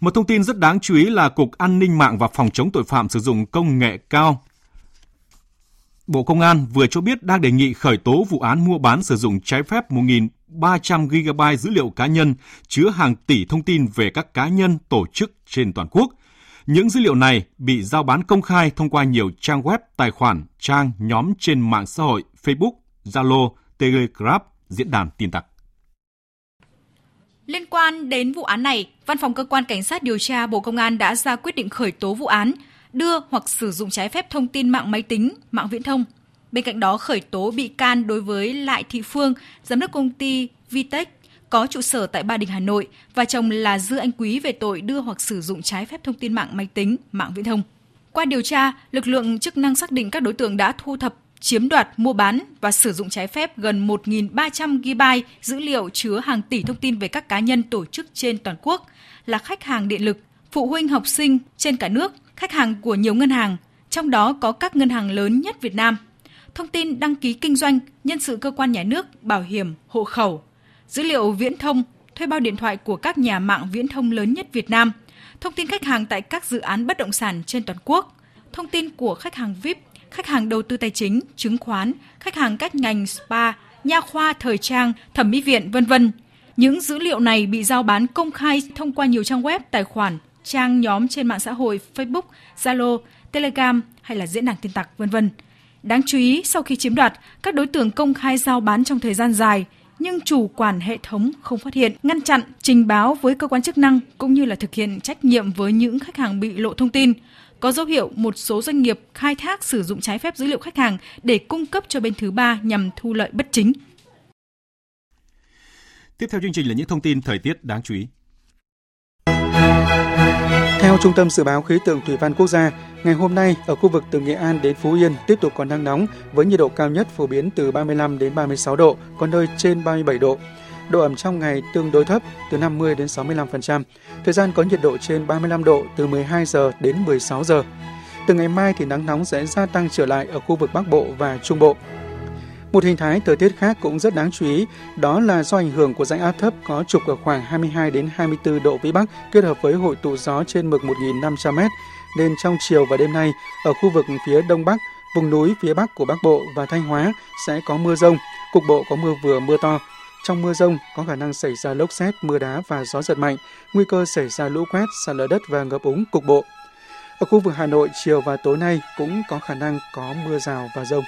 Một thông tin rất đáng chú ý là Cục An ninh mạng và Phòng chống tội phạm sử dụng công nghệ cao Bộ Công an vừa cho biết đang đề nghị khởi tố vụ án mua bán sử dụng trái phép 1.300 GB dữ liệu cá nhân chứa hàng tỷ thông tin về các cá nhân, tổ chức trên toàn quốc. Những dữ liệu này bị giao bán công khai thông qua nhiều trang web, tài khoản, trang, nhóm trên mạng xã hội Facebook, Zalo, Telegram, diễn đàn tin tặc. Liên quan đến vụ án này, Văn phòng Cơ quan Cảnh sát điều tra Bộ Công an đã ra quyết định khởi tố vụ án, đưa hoặc sử dụng trái phép thông tin mạng máy tính, mạng viễn thông. Bên cạnh đó khởi tố bị can đối với Lại Thị Phương, giám đốc công ty Vitech có trụ sở tại Ba Đình, Hà Nội và chồng là Dư Anh Quý về tội đưa hoặc sử dụng trái phép thông tin mạng máy tính, mạng viễn thông. Qua điều tra, lực lượng chức năng xác định các đối tượng đã thu thập chiếm đoạt, mua bán và sử dụng trái phép gần 1.300 GB dữ liệu chứa hàng tỷ thông tin về các cá nhân tổ chức trên toàn quốc là khách hàng điện lực, phụ huynh học sinh trên cả nước, khách hàng của nhiều ngân hàng, trong đó có các ngân hàng lớn nhất Việt Nam. Thông tin đăng ký kinh doanh, nhân sự cơ quan nhà nước, bảo hiểm, hộ khẩu, dữ liệu viễn thông, thuê bao điện thoại của các nhà mạng viễn thông lớn nhất Việt Nam, thông tin khách hàng tại các dự án bất động sản trên toàn quốc, thông tin của khách hàng VIP khách hàng đầu tư tài chính, chứng khoán, khách hàng các ngành spa, nha khoa, thời trang, thẩm mỹ viện, vân vân. Những dữ liệu này bị giao bán công khai thông qua nhiều trang web, tài khoản, trang nhóm trên mạng xã hội Facebook, Zalo, Telegram hay là diễn đàn tin tặc, vân vân. Đáng chú ý, sau khi chiếm đoạt, các đối tượng công khai giao bán trong thời gian dài, nhưng chủ quản hệ thống không phát hiện, ngăn chặn, trình báo với cơ quan chức năng cũng như là thực hiện trách nhiệm với những khách hàng bị lộ thông tin có dấu hiệu một số doanh nghiệp khai thác sử dụng trái phép dữ liệu khách hàng để cung cấp cho bên thứ ba nhằm thu lợi bất chính. Tiếp theo chương trình là những thông tin thời tiết đáng chú ý. Theo Trung tâm Dự báo Khí tượng Thủy văn Quốc gia, ngày hôm nay ở khu vực từ Nghệ An đến Phú Yên tiếp tục có nắng nóng với nhiệt độ cao nhất phổ biến từ 35 đến 36 độ, có nơi trên 37 độ. Độ ẩm trong ngày tương đối thấp từ 50 đến 65%. Thời gian có nhiệt độ trên 35 độ từ 12 giờ đến 16 giờ. Từ ngày mai thì nắng nóng sẽ gia tăng trở lại ở khu vực Bắc Bộ và Trung Bộ. Một hình thái thời tiết khác cũng rất đáng chú ý, đó là do ảnh hưởng của rãnh áp thấp có trục ở khoảng 22 đến 24 độ vĩ Bắc kết hợp với hội tụ gió trên mực 1.500m, nên trong chiều và đêm nay, ở khu vực phía Đông Bắc, vùng núi phía Bắc của Bắc Bộ và Thanh Hóa sẽ có mưa rông, cục bộ có mưa vừa mưa to. Trong mưa rông có khả năng xảy ra lốc xét, mưa đá và gió giật mạnh, nguy cơ xảy ra lũ quét, sạt lở đất và ngập úng cục bộ. Ở khu vực Hà Nội, chiều và tối nay cũng có khả năng có mưa rào và rông.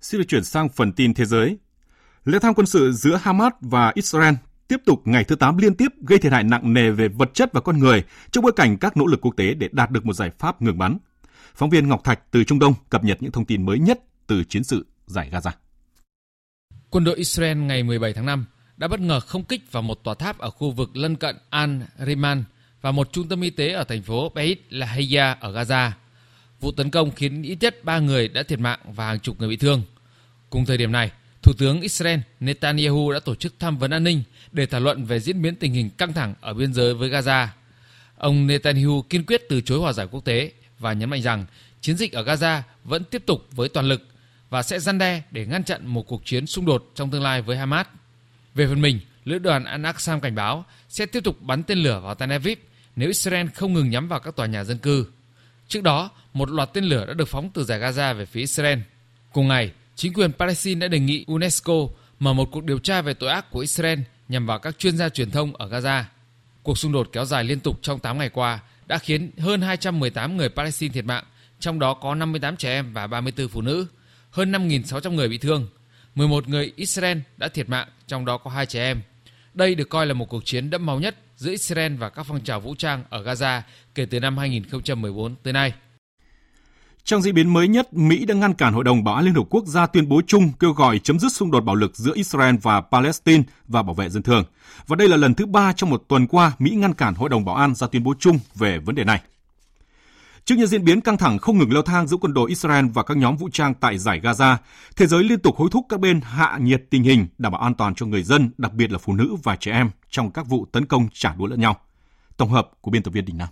Xin được chuyển sang phần tin thế giới. Leo thang quân sự giữa Hamas và Israel tiếp tục ngày thứ 8 liên tiếp gây thiệt hại nặng nề về vật chất và con người trong bối cảnh các nỗ lực quốc tế để đạt được một giải pháp ngừng bắn. Phóng viên Ngọc Thạch từ Trung Đông cập nhật những thông tin mới nhất từ chiến sự giải Gaza. Quân đội Israel ngày 17 tháng 5 đã bất ngờ không kích vào một tòa tháp ở khu vực lân cận Al-Riman và một trung tâm y tế ở thành phố Beit Lahia ở Gaza. Vụ tấn công khiến ít nhất 3 người đã thiệt mạng và hàng chục người bị thương. Cùng thời điểm này, Thủ tướng Israel Netanyahu đã tổ chức tham vấn an ninh để thảo luận về diễn biến tình hình căng thẳng ở biên giới với Gaza. Ông Netanyahu kiên quyết từ chối hòa giải quốc tế và nhấn mạnh rằng chiến dịch ở Gaza vẫn tiếp tục với toàn lực và sẽ gian đe để ngăn chặn một cuộc chiến xung đột trong tương lai với Hamas. Về phần mình, lữ đoàn Al-Aqsam cảnh báo sẽ tiếp tục bắn tên lửa vào Tel Aviv nếu Israel không ngừng nhắm vào các tòa nhà dân cư. Trước đó, một loạt tên lửa đã được phóng từ giải Gaza về phía Israel. Cùng ngày, chính quyền Palestine đã đề nghị UNESCO mở một cuộc điều tra về tội ác của Israel nhằm vào các chuyên gia truyền thông ở Gaza. Cuộc xung đột kéo dài liên tục trong 8 ngày qua đã khiến hơn 218 người Palestine thiệt mạng, trong đó có 58 trẻ em và 34 phụ nữ, hơn 5.600 người bị thương. 11 người Israel đã thiệt mạng, trong đó có hai trẻ em. Đây được coi là một cuộc chiến đẫm máu nhất giữa Israel và các phong trào vũ trang ở Gaza kể từ năm 2014 tới nay. Trong diễn biến mới nhất, Mỹ đã ngăn cản Hội đồng Bảo an Liên Hợp Quốc ra tuyên bố chung kêu gọi chấm dứt xung đột bạo lực giữa Israel và Palestine và bảo vệ dân thường. Và đây là lần thứ ba trong một tuần qua Mỹ ngăn cản Hội đồng Bảo an ra tuyên bố chung về vấn đề này. Trước những diễn biến căng thẳng không ngừng leo thang giữa quân đội Israel và các nhóm vũ trang tại giải Gaza, thế giới liên tục hối thúc các bên hạ nhiệt tình hình, đảm bảo an toàn cho người dân, đặc biệt là phụ nữ và trẻ em trong các vụ tấn công trả đũa lẫn nhau. Tổng hợp của biên tập viên Đình Nam.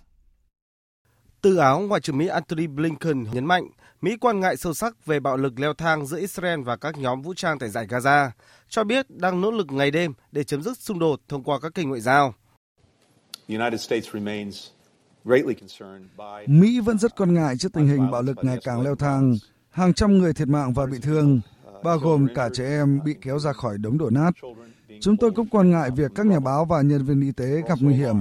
Tư áo Ngoại trưởng Mỹ Antony Blinken nhấn mạnh Mỹ quan ngại sâu sắc về bạo lực leo thang giữa Israel và các nhóm vũ trang tại giải Gaza, cho biết đang nỗ lực ngày đêm để chấm dứt xung đột thông qua các kênh ngoại giao. Mỹ vẫn rất quan ngại trước tình hình bạo lực ngày càng leo thang, hàng trăm người thiệt mạng và bị thương, bao gồm cả trẻ em bị kéo ra khỏi đống đổ nát. Chúng tôi cũng quan ngại việc các nhà báo và nhân viên y tế gặp nguy hiểm.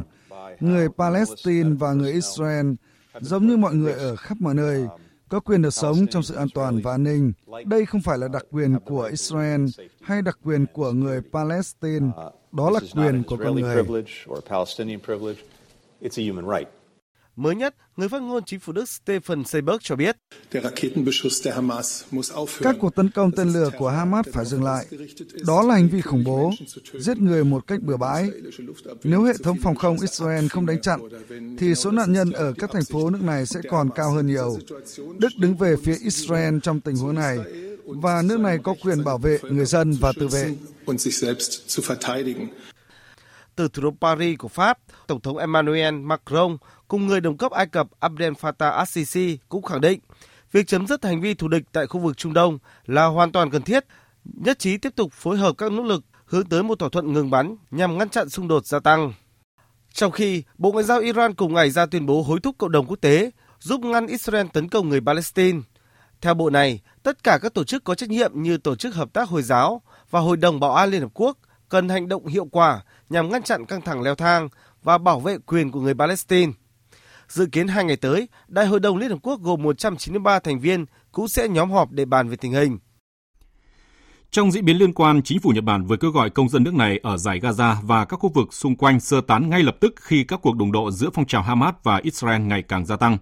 Người Palestine và người Israel giống như mọi người ở khắp mọi nơi, có quyền được sống trong sự an toàn và an ninh. Đây không phải là đặc quyền của Israel hay đặc quyền của người Palestine, đó là quyền của con người. Mới nhất, người phát ngôn chính phủ Đức Stephen Seberg cho biết các cuộc tấn công tên lửa của Hamas phải dừng lại. Đó là hành vi khủng bố, giết người một cách bừa bãi. Nếu hệ thống phòng không Israel không đánh chặn, thì số nạn nhân ở các thành phố nước này sẽ còn cao hơn nhiều. Đức đứng về phía Israel trong tình huống này, và nước này có quyền bảo vệ người dân và tự vệ. Từ thủ đô Paris của Pháp, Tổng thống Emmanuel Macron cùng người đồng cấp Ai Cập Abdel Fattah al-Sisi cũng khẳng định việc chấm dứt hành vi thù địch tại khu vực Trung Đông là hoàn toàn cần thiết, nhất trí tiếp tục phối hợp các nỗ lực hướng tới một thỏa thuận ngừng bắn nhằm ngăn chặn xung đột gia tăng. Trong khi Bộ Ngoại giao Iran cùng ngày ra tuyên bố hối thúc cộng đồng quốc tế giúp ngăn Israel tấn công người Palestine. Theo bộ này, tất cả các tổ chức có trách nhiệm như Tổ chức Hợp tác Hồi giáo và Hội đồng Bảo an Liên Hợp Quốc cần hành động hiệu quả nhằm ngăn chặn căng thẳng leo thang và bảo vệ quyền của người Palestine. Dự kiến hai ngày tới, Đại hội đồng Liên Hợp Quốc gồm 193 thành viên cũng sẽ nhóm họp để bàn về tình hình. Trong diễn biến liên quan, chính phủ Nhật Bản vừa kêu gọi công dân nước này ở giải Gaza và các khu vực xung quanh sơ tán ngay lập tức khi các cuộc đụng độ giữa phong trào Hamas và Israel ngày càng gia tăng.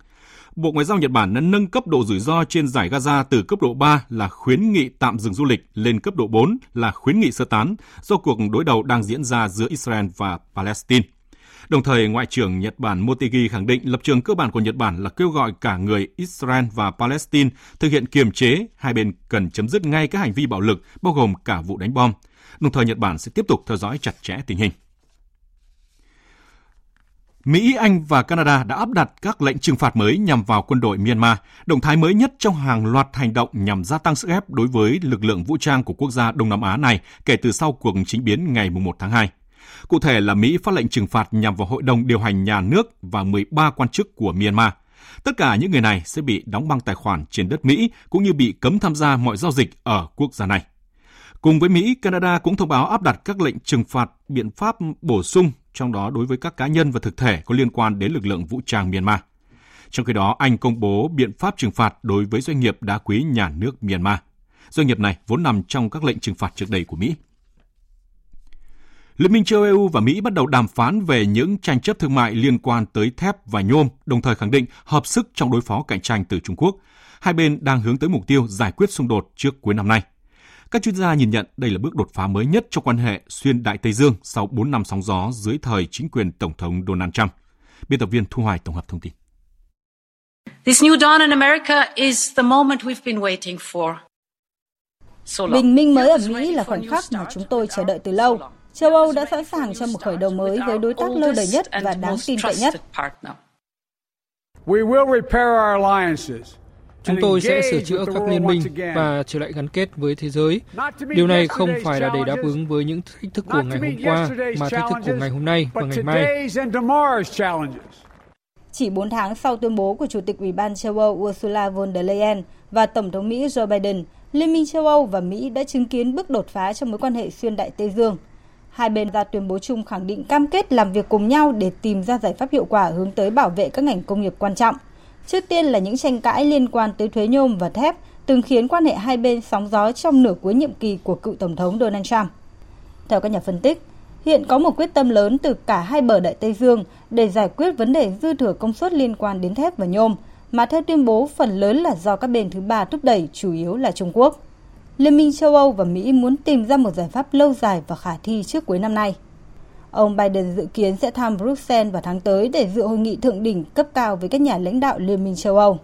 Bộ Ngoại giao Nhật Bản đã nâng cấp độ rủi ro trên giải Gaza từ cấp độ 3 là khuyến nghị tạm dừng du lịch lên cấp độ 4 là khuyến nghị sơ tán do cuộc đối đầu đang diễn ra giữa Israel và Palestine. Đồng thời, Ngoại trưởng Nhật Bản Motegi khẳng định lập trường cơ bản của Nhật Bản là kêu gọi cả người Israel và Palestine thực hiện kiềm chế, hai bên cần chấm dứt ngay các hành vi bạo lực, bao gồm cả vụ đánh bom. Đồng thời, Nhật Bản sẽ tiếp tục theo dõi chặt chẽ tình hình. Mỹ, Anh và Canada đã áp đặt các lệnh trừng phạt mới nhằm vào quân đội Myanmar, động thái mới nhất trong hàng loạt hành động nhằm gia tăng sức ép đối với lực lượng vũ trang của quốc gia Đông Nam Á này kể từ sau cuộc chính biến ngày 1 tháng 2. Cụ thể là Mỹ phát lệnh trừng phạt nhằm vào Hội đồng điều hành nhà nước và 13 quan chức của Myanmar. Tất cả những người này sẽ bị đóng băng tài khoản trên đất Mỹ cũng như bị cấm tham gia mọi giao dịch ở quốc gia này. Cùng với Mỹ, Canada cũng thông báo áp đặt các lệnh trừng phạt biện pháp bổ sung, trong đó đối với các cá nhân và thực thể có liên quan đến lực lượng vũ trang Myanmar. Trong khi đó, Anh công bố biện pháp trừng phạt đối với doanh nghiệp đá quý nhà nước Myanmar. Doanh nghiệp này vốn nằm trong các lệnh trừng phạt trước đây của Mỹ. Liên minh châu EU và Mỹ bắt đầu đàm phán về những tranh chấp thương mại liên quan tới thép và nhôm, đồng thời khẳng định hợp sức trong đối phó cạnh tranh từ Trung Quốc. Hai bên đang hướng tới mục tiêu giải quyết xung đột trước cuối năm nay. Các chuyên gia nhìn nhận đây là bước đột phá mới nhất trong quan hệ xuyên Đại Tây Dương sau 4 năm sóng gió dưới thời chính quyền Tổng thống Donald Trump. Biên tập viên Thu Hoài tổng hợp thông tin. This new dawn in America is the moment we've been waiting for. Bình minh mới ở Mỹ là khoảnh khắc mà chúng tôi chờ đợi từ lâu. Châu Âu đã sẵn sàng cho một khởi đầu mới với đối tác lâu đời nhất và đáng tin cậy nhất. Chúng tôi sẽ sửa chữa các liên minh và trở lại gắn kết với thế giới. Điều này không phải là để đáp ứng với những thách thức của ngày hôm qua, mà thách thức của ngày hôm nay và ngày mai. Chỉ 4 tháng sau tuyên bố của Chủ tịch Ủy ban châu Âu Ursula von der Leyen và Tổng thống Mỹ Joe Biden, Liên minh châu Âu và Mỹ đã chứng kiến bước đột phá trong mối quan hệ xuyên Đại Tây Dương. Hai bên ra tuyên bố chung khẳng định cam kết làm việc cùng nhau để tìm ra giải pháp hiệu quả hướng tới bảo vệ các ngành công nghiệp quan trọng. Trước tiên là những tranh cãi liên quan tới thuế nhôm và thép từng khiến quan hệ hai bên sóng gió trong nửa cuối nhiệm kỳ của cựu Tổng thống Donald Trump. Theo các nhà phân tích, hiện có một quyết tâm lớn từ cả hai bờ Đại Tây Dương để giải quyết vấn đề dư thừa công suất liên quan đến thép và nhôm, mà theo tuyên bố phần lớn là do các bên thứ ba thúc đẩy, chủ yếu là Trung Quốc. Liên minh châu Âu và Mỹ muốn tìm ra một giải pháp lâu dài và khả thi trước cuối năm nay. Ông Biden dự kiến sẽ thăm Bruxelles vào tháng tới để dự hội nghị thượng đỉnh cấp cao với các nhà lãnh đạo Liên minh châu Âu.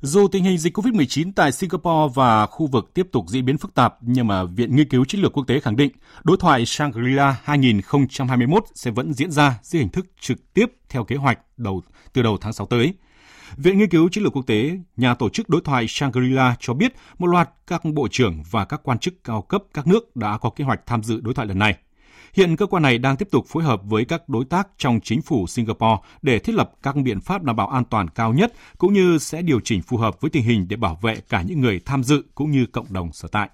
Dù tình hình dịch COVID-19 tại Singapore và khu vực tiếp tục diễn biến phức tạp, nhưng mà Viện Nghiên cứu Chiến lược Quốc tế khẳng định đối thoại Shangri-La 2021 sẽ vẫn diễn ra dưới hình thức trực tiếp theo kế hoạch đầu từ đầu tháng 6 tới. Viện Nghiên cứu Chiến lược Quốc tế, nhà tổ chức đối thoại Shangri-La cho biết một loạt các bộ trưởng và các quan chức cao cấp các nước đã có kế hoạch tham dự đối thoại lần này. Hiện cơ quan này đang tiếp tục phối hợp với các đối tác trong chính phủ Singapore để thiết lập các biện pháp đảm bảo an toàn cao nhất cũng như sẽ điều chỉnh phù hợp với tình hình để bảo vệ cả những người tham dự cũng như cộng đồng sở tại.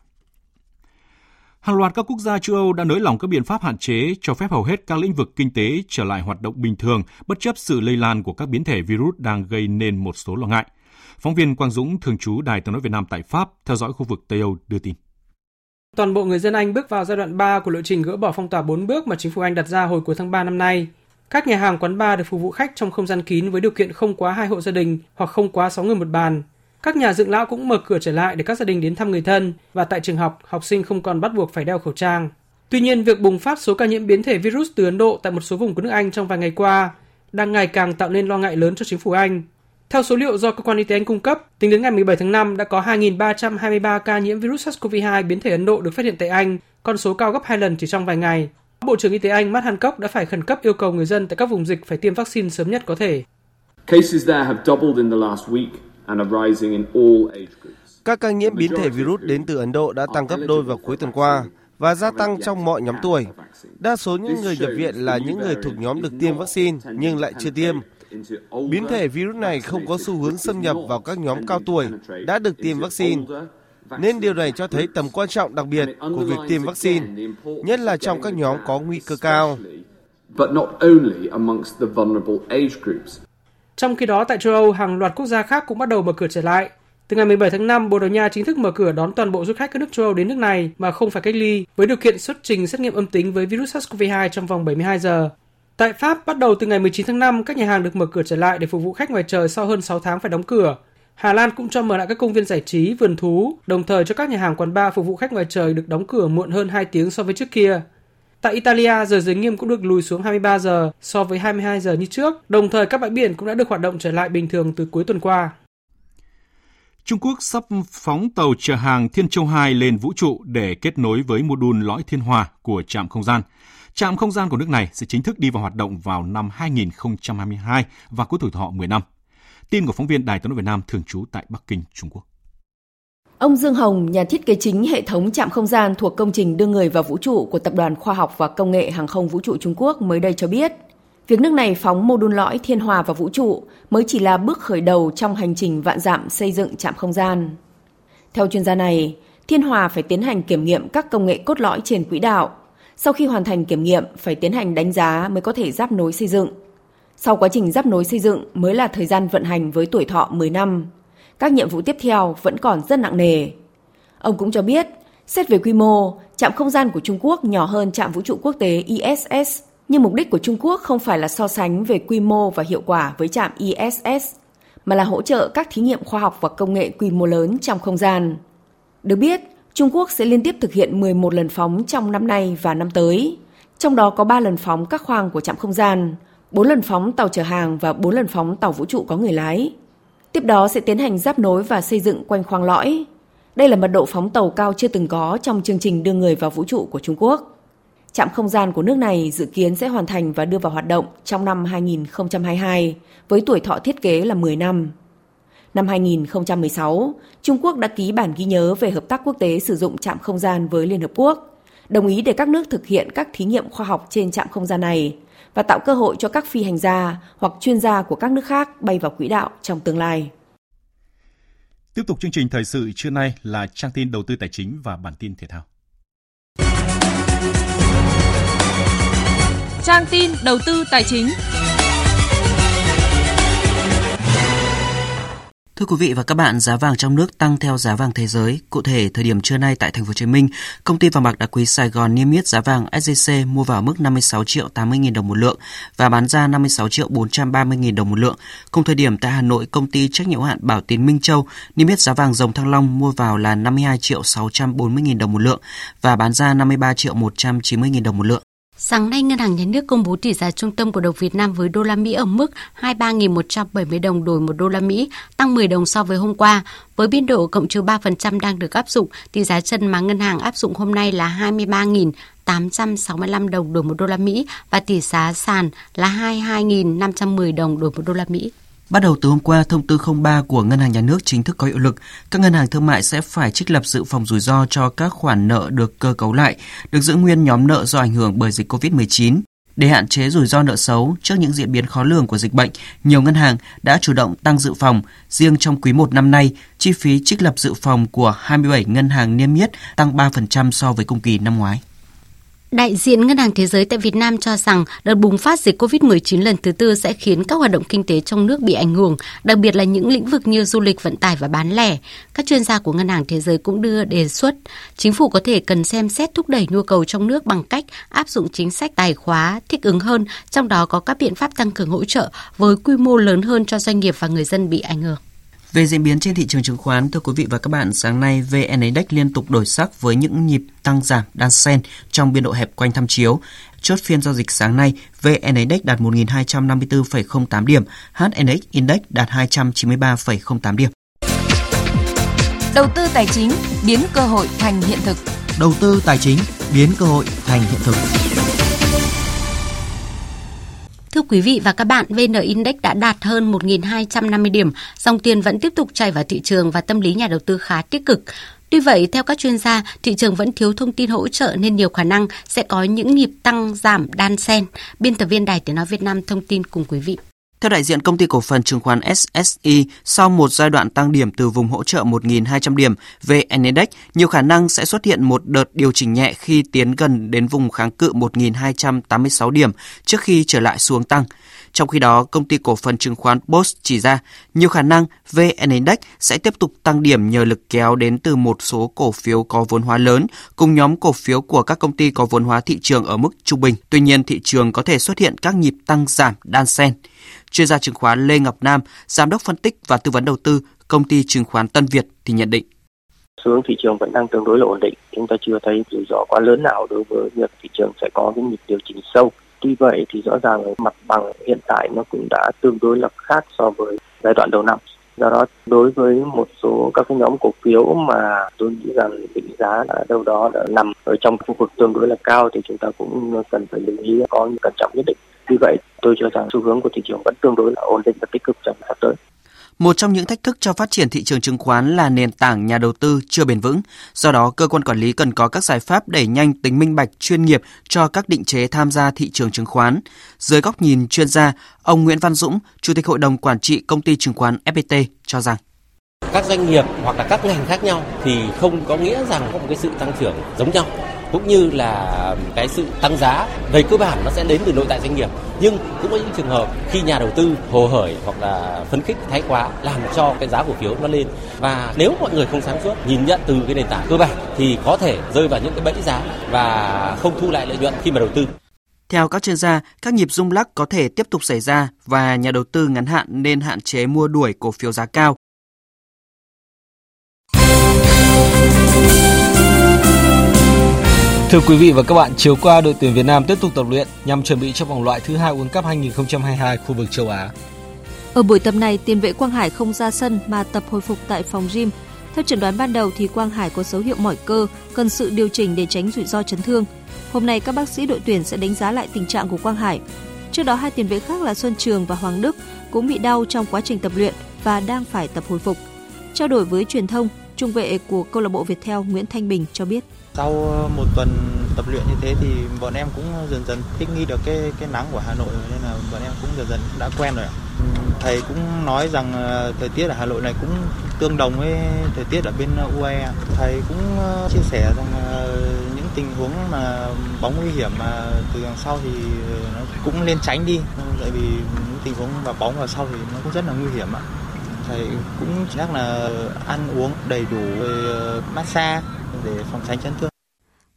Hàng loạt các quốc gia châu Âu đã nới lỏng các biện pháp hạn chế cho phép hầu hết các lĩnh vực kinh tế trở lại hoạt động bình thường bất chấp sự lây lan của các biến thể virus đang gây nên một số lo ngại. Phóng viên Quang Dũng, thường trú Đài tiếng nói Việt Nam tại Pháp, theo dõi khu vực Tây Âu đưa tin. Toàn bộ người dân Anh bước vào giai đoạn 3 của lộ trình gỡ bỏ phong tỏa 4 bước mà chính phủ Anh đặt ra hồi cuối tháng 3 năm nay. Các nhà hàng quán bar được phục vụ khách trong không gian kín với điều kiện không quá hai hộ gia đình hoặc không quá 6 người một bàn. Các nhà dựng lão cũng mở cửa trở lại để các gia đình đến thăm người thân và tại trường học, học sinh không còn bắt buộc phải đeo khẩu trang. Tuy nhiên, việc bùng phát số ca nhiễm biến thể virus từ Ấn Độ tại một số vùng của nước Anh trong vài ngày qua đang ngày càng tạo nên lo ngại lớn cho chính phủ Anh. Theo số liệu do cơ quan y tế Anh cung cấp, tính đến ngày 17 tháng 5 đã có 2.323 ca nhiễm virus SARS-CoV-2 biến thể Ấn Độ được phát hiện tại Anh, con số cao gấp 2 lần chỉ trong vài ngày. Bộ trưởng Y tế Anh Matt Hancock đã phải khẩn cấp yêu cầu người dân tại các vùng dịch phải tiêm vaccine sớm nhất có thể. Cases there have doubled in the last week and are rising in all age groups. Các ca nhiễm biến thể virus đến từ Ấn Độ đã tăng gấp đôi vào cuối tuần qua và gia tăng trong mọi nhóm tuổi. Đa số những người nhập viện là những người thuộc nhóm được tiêm vaccine nhưng lại chưa tiêm Biến thể virus này không có xu hướng xâm nhập vào các nhóm cao tuổi đã được tiêm vaccine, nên điều này cho thấy tầm quan trọng đặc biệt của việc tiêm vaccine, nhất là trong các nhóm có nguy cơ cao. Trong khi đó, tại châu Âu, hàng loạt quốc gia khác cũng bắt đầu mở cửa trở lại. Từ ngày 17 tháng 5, Bồ Đào Nha chính thức mở cửa đón toàn bộ du khách các nước châu Âu đến nước này mà không phải cách ly, với điều kiện xuất trình xét nghiệm âm tính với virus SARS-CoV-2 trong vòng 72 giờ. Tại Pháp, bắt đầu từ ngày 19 tháng 5, các nhà hàng được mở cửa trở lại để phục vụ khách ngoài trời sau hơn 6 tháng phải đóng cửa. Hà Lan cũng cho mở lại các công viên giải trí, vườn thú, đồng thời cho các nhà hàng quán bar phục vụ khách ngoài trời được đóng cửa muộn hơn 2 tiếng so với trước kia. Tại Italia, giờ giới nghiêm cũng được lùi xuống 23 giờ so với 22 giờ như trước, đồng thời các bãi biển cũng đã được hoạt động trở lại bình thường từ cuối tuần qua. Trung Quốc sắp phóng tàu chở hàng Thiên Châu 2 lên vũ trụ để kết nối với mô đun lõi Thiên Hòa của trạm không gian. Trạm không gian của nước này sẽ chính thức đi vào hoạt động vào năm 2022 và có tuổi thọ 10 năm. Tin của phóng viên Đài tiếng nói Việt Nam thường trú tại Bắc Kinh, Trung Quốc. Ông Dương Hồng, nhà thiết kế chính hệ thống trạm không gian thuộc công trình đưa người vào vũ trụ của Tập đoàn Khoa học và Công nghệ Hàng không Vũ trụ Trung Quốc mới đây cho biết, việc nước này phóng mô đun lõi thiên hòa vào vũ trụ mới chỉ là bước khởi đầu trong hành trình vạn dặm xây dựng trạm không gian. Theo chuyên gia này, thiên hòa phải tiến hành kiểm nghiệm các công nghệ cốt lõi trên quỹ đạo. Sau khi hoàn thành kiểm nghiệm, phải tiến hành đánh giá mới có thể giáp nối xây dựng. Sau quá trình giáp nối xây dựng mới là thời gian vận hành với tuổi thọ 10 năm các nhiệm vụ tiếp theo vẫn còn rất nặng nề. Ông cũng cho biết, xét về quy mô, trạm không gian của Trung Quốc nhỏ hơn trạm vũ trụ quốc tế ISS, nhưng mục đích của Trung Quốc không phải là so sánh về quy mô và hiệu quả với trạm ISS, mà là hỗ trợ các thí nghiệm khoa học và công nghệ quy mô lớn trong không gian. Được biết, Trung Quốc sẽ liên tiếp thực hiện 11 lần phóng trong năm nay và năm tới, trong đó có 3 lần phóng các khoang của trạm không gian, 4 lần phóng tàu chở hàng và 4 lần phóng tàu vũ trụ có người lái. Tiếp đó sẽ tiến hành giáp nối và xây dựng quanh khoang lõi. Đây là mật độ phóng tàu cao chưa từng có trong chương trình đưa người vào vũ trụ của Trung Quốc. Trạm không gian của nước này dự kiến sẽ hoàn thành và đưa vào hoạt động trong năm 2022 với tuổi thọ thiết kế là 10 năm. Năm 2016, Trung Quốc đã ký bản ghi nhớ về hợp tác quốc tế sử dụng trạm không gian với Liên Hợp Quốc, đồng ý để các nước thực hiện các thí nghiệm khoa học trên trạm không gian này và tạo cơ hội cho các phi hành gia hoặc chuyên gia của các nước khác bay vào quỹ đạo trong tương lai. Tiếp tục chương trình thời sự trưa nay là trang tin đầu tư tài chính và bản tin thể thao. Trang tin đầu tư tài chính. Thưa quý vị và các bạn, giá vàng trong nước tăng theo giá vàng thế giới. Cụ thể, thời điểm trưa nay tại thành phố Hồ Chí Minh, công ty vàng bạc đá quý Sài Gòn niêm yết giá vàng SJC mua vào mức 56 triệu 80 000 đồng một lượng và bán ra 56 triệu 430 000 đồng một lượng. Cùng thời điểm tại Hà Nội, công ty trách nhiệm hạn Bảo Tín Minh Châu niêm yết giá vàng dòng Thăng Long mua vào là 52 triệu 640 000 đồng một lượng và bán ra 53 triệu 190 000 đồng một lượng. Sáng nay, Ngân hàng Nhà nước công bố tỷ giá trung tâm của đồng Việt Nam với đô la Mỹ ở mức 23.170 đồng đổi một đô la Mỹ, tăng 10 đồng so với hôm qua. Với biên độ cộng trừ 3% đang được áp dụng, tỷ giá chân mà ngân hàng áp dụng hôm nay là 23.865 đồng đổi một đô la Mỹ và tỷ giá sàn là 22.510 đồng đổi một đô la Mỹ. Bắt đầu từ hôm qua, thông tư 03 của Ngân hàng Nhà nước chính thức có hiệu lực. Các ngân hàng thương mại sẽ phải trích lập dự phòng rủi ro cho các khoản nợ được cơ cấu lại, được giữ nguyên nhóm nợ do ảnh hưởng bởi dịch COVID-19. Để hạn chế rủi ro nợ xấu trước những diễn biến khó lường của dịch bệnh, nhiều ngân hàng đã chủ động tăng dự phòng. Riêng trong quý 1 năm nay, chi phí trích lập dự phòng của 27 ngân hàng niêm yết tăng 3% so với cùng kỳ năm ngoái. Đại diện Ngân hàng Thế giới tại Việt Nam cho rằng đợt bùng phát dịch COVID-19 lần thứ tư sẽ khiến các hoạt động kinh tế trong nước bị ảnh hưởng, đặc biệt là những lĩnh vực như du lịch, vận tải và bán lẻ. Các chuyên gia của Ngân hàng Thế giới cũng đưa đề xuất chính phủ có thể cần xem xét thúc đẩy nhu cầu trong nước bằng cách áp dụng chính sách tài khóa thích ứng hơn, trong đó có các biện pháp tăng cường hỗ trợ với quy mô lớn hơn cho doanh nghiệp và người dân bị ảnh hưởng. Về diễn biến trên thị trường chứng khoán, thưa quý vị và các bạn, sáng nay VN Index liên tục đổi sắc với những nhịp tăng giảm đan xen trong biên độ hẹp quanh tham chiếu. Chốt phiên giao dịch sáng nay, VN Index đạt 1.254,08 điểm, HNX Index đạt 293,08 điểm. Đầu tư tài chính biến cơ hội thành hiện thực. Đầu tư tài chính biến cơ hội thành hiện thực. Thưa quý vị và các bạn, VN Index đã đạt hơn 1.250 điểm, dòng tiền vẫn tiếp tục chảy vào thị trường và tâm lý nhà đầu tư khá tích cực. Tuy vậy, theo các chuyên gia, thị trường vẫn thiếu thông tin hỗ trợ nên nhiều khả năng sẽ có những nhịp tăng giảm đan xen. Biên tập viên Đài Tiếng Nói Việt Nam thông tin cùng quý vị. Theo đại diện công ty cổ phần chứng khoán SSI, sau một giai đoạn tăng điểm từ vùng hỗ trợ 1.200 điểm, VN Index nhiều khả năng sẽ xuất hiện một đợt điều chỉnh nhẹ khi tiến gần đến vùng kháng cự 1.286 điểm trước khi trở lại xuống tăng. Trong khi đó, công ty cổ phần chứng khoán Post chỉ ra nhiều khả năng VN Index sẽ tiếp tục tăng điểm nhờ lực kéo đến từ một số cổ phiếu có vốn hóa lớn cùng nhóm cổ phiếu của các công ty có vốn hóa thị trường ở mức trung bình. Tuy nhiên, thị trường có thể xuất hiện các nhịp tăng giảm đan xen. Chuyên gia chứng khoán Lê Ngọc Nam, giám đốc phân tích và tư vấn đầu tư công ty chứng khoán Tân Việt thì nhận định xu hướng thị trường vẫn đang tương đối là ổn định. Chúng ta chưa thấy rủi ro quá lớn nào đối với việc thị trường sẽ có cái nhịp điều chỉnh sâu. Tuy vậy thì rõ ràng mặt bằng hiện tại nó cũng đã tương đối là khác so với giai đoạn đầu năm. Do đó đối với một số các cái nhóm cổ phiếu mà tôi nghĩ rằng định giá ở đâu đó đã nằm ở trong khu vực tương đối là cao thì chúng ta cũng cần phải lưu ý có những cẩn trọng nhất định. Vì vậy tôi cho rằng xu hướng của thị trường vẫn tương đối là ổn định và tích cực trong sắp tới. Một trong những thách thức cho phát triển thị trường chứng khoán là nền tảng nhà đầu tư chưa bền vững. Do đó, cơ quan quản lý cần có các giải pháp đẩy nhanh tính minh bạch chuyên nghiệp cho các định chế tham gia thị trường chứng khoán. Dưới góc nhìn chuyên gia, ông Nguyễn Văn Dũng, Chủ tịch Hội đồng Quản trị Công ty Chứng khoán FPT cho rằng các doanh nghiệp hoặc là các ngành khác nhau thì không có nghĩa rằng có một cái sự tăng trưởng giống nhau cũng như là cái sự tăng giá về cơ bản nó sẽ đến từ nội tại doanh nghiệp. Nhưng cũng có những trường hợp khi nhà đầu tư hồ hởi hoặc là phấn khích thái quá làm cho cái giá cổ phiếu nó lên. Và nếu mọi người không sáng suốt nhìn nhận từ cái nền tảng cơ bản thì có thể rơi vào những cái bẫy giá và không thu lại lợi nhuận khi mà đầu tư. Theo các chuyên gia, các nhịp rung lắc có thể tiếp tục xảy ra và nhà đầu tư ngắn hạn nên hạn chế mua đuổi cổ phiếu giá cao. Thưa quý vị và các bạn, chiều qua đội tuyển Việt Nam tiếp tục tập luyện nhằm chuẩn bị cho vòng loại thứ hai World Cup 2022 khu vực châu Á. Ở buổi tập này, tiền vệ Quang Hải không ra sân mà tập hồi phục tại phòng gym. Theo chẩn đoán ban đầu thì Quang Hải có dấu hiệu mỏi cơ, cần sự điều chỉnh để tránh rủi ro chấn thương. Hôm nay các bác sĩ đội tuyển sẽ đánh giá lại tình trạng của Quang Hải. Trước đó hai tiền vệ khác là Xuân Trường và Hoàng Đức cũng bị đau trong quá trình tập luyện và đang phải tập hồi phục. Trao đổi với truyền thông, trung vệ của câu lạc bộ Viettel Nguyễn Thanh Bình cho biết sau ờ, một tuần tập luyện như thế thì bọn em cũng dần dần thích nghi được cái cái nắng của Hà Nội nên là bọn em cũng dần dần đã quen rồi. Thầy cũng nói rằng ờ, thời tiết ở Hà Nội này cũng tương đồng với thời tiết ở bên ờ, UAE. Thầy cũng chia sẻ rằng những tình huống mà bóng nguy hiểm mà từ đằng sau thì nó cũng nên tránh đi tại vì những tình huống và bóng vào sau thì nó cũng rất là nguy hiểm ạ thầy cũng nhắc là ăn uống đầy đủ về massage để phòng tránh chấn thương.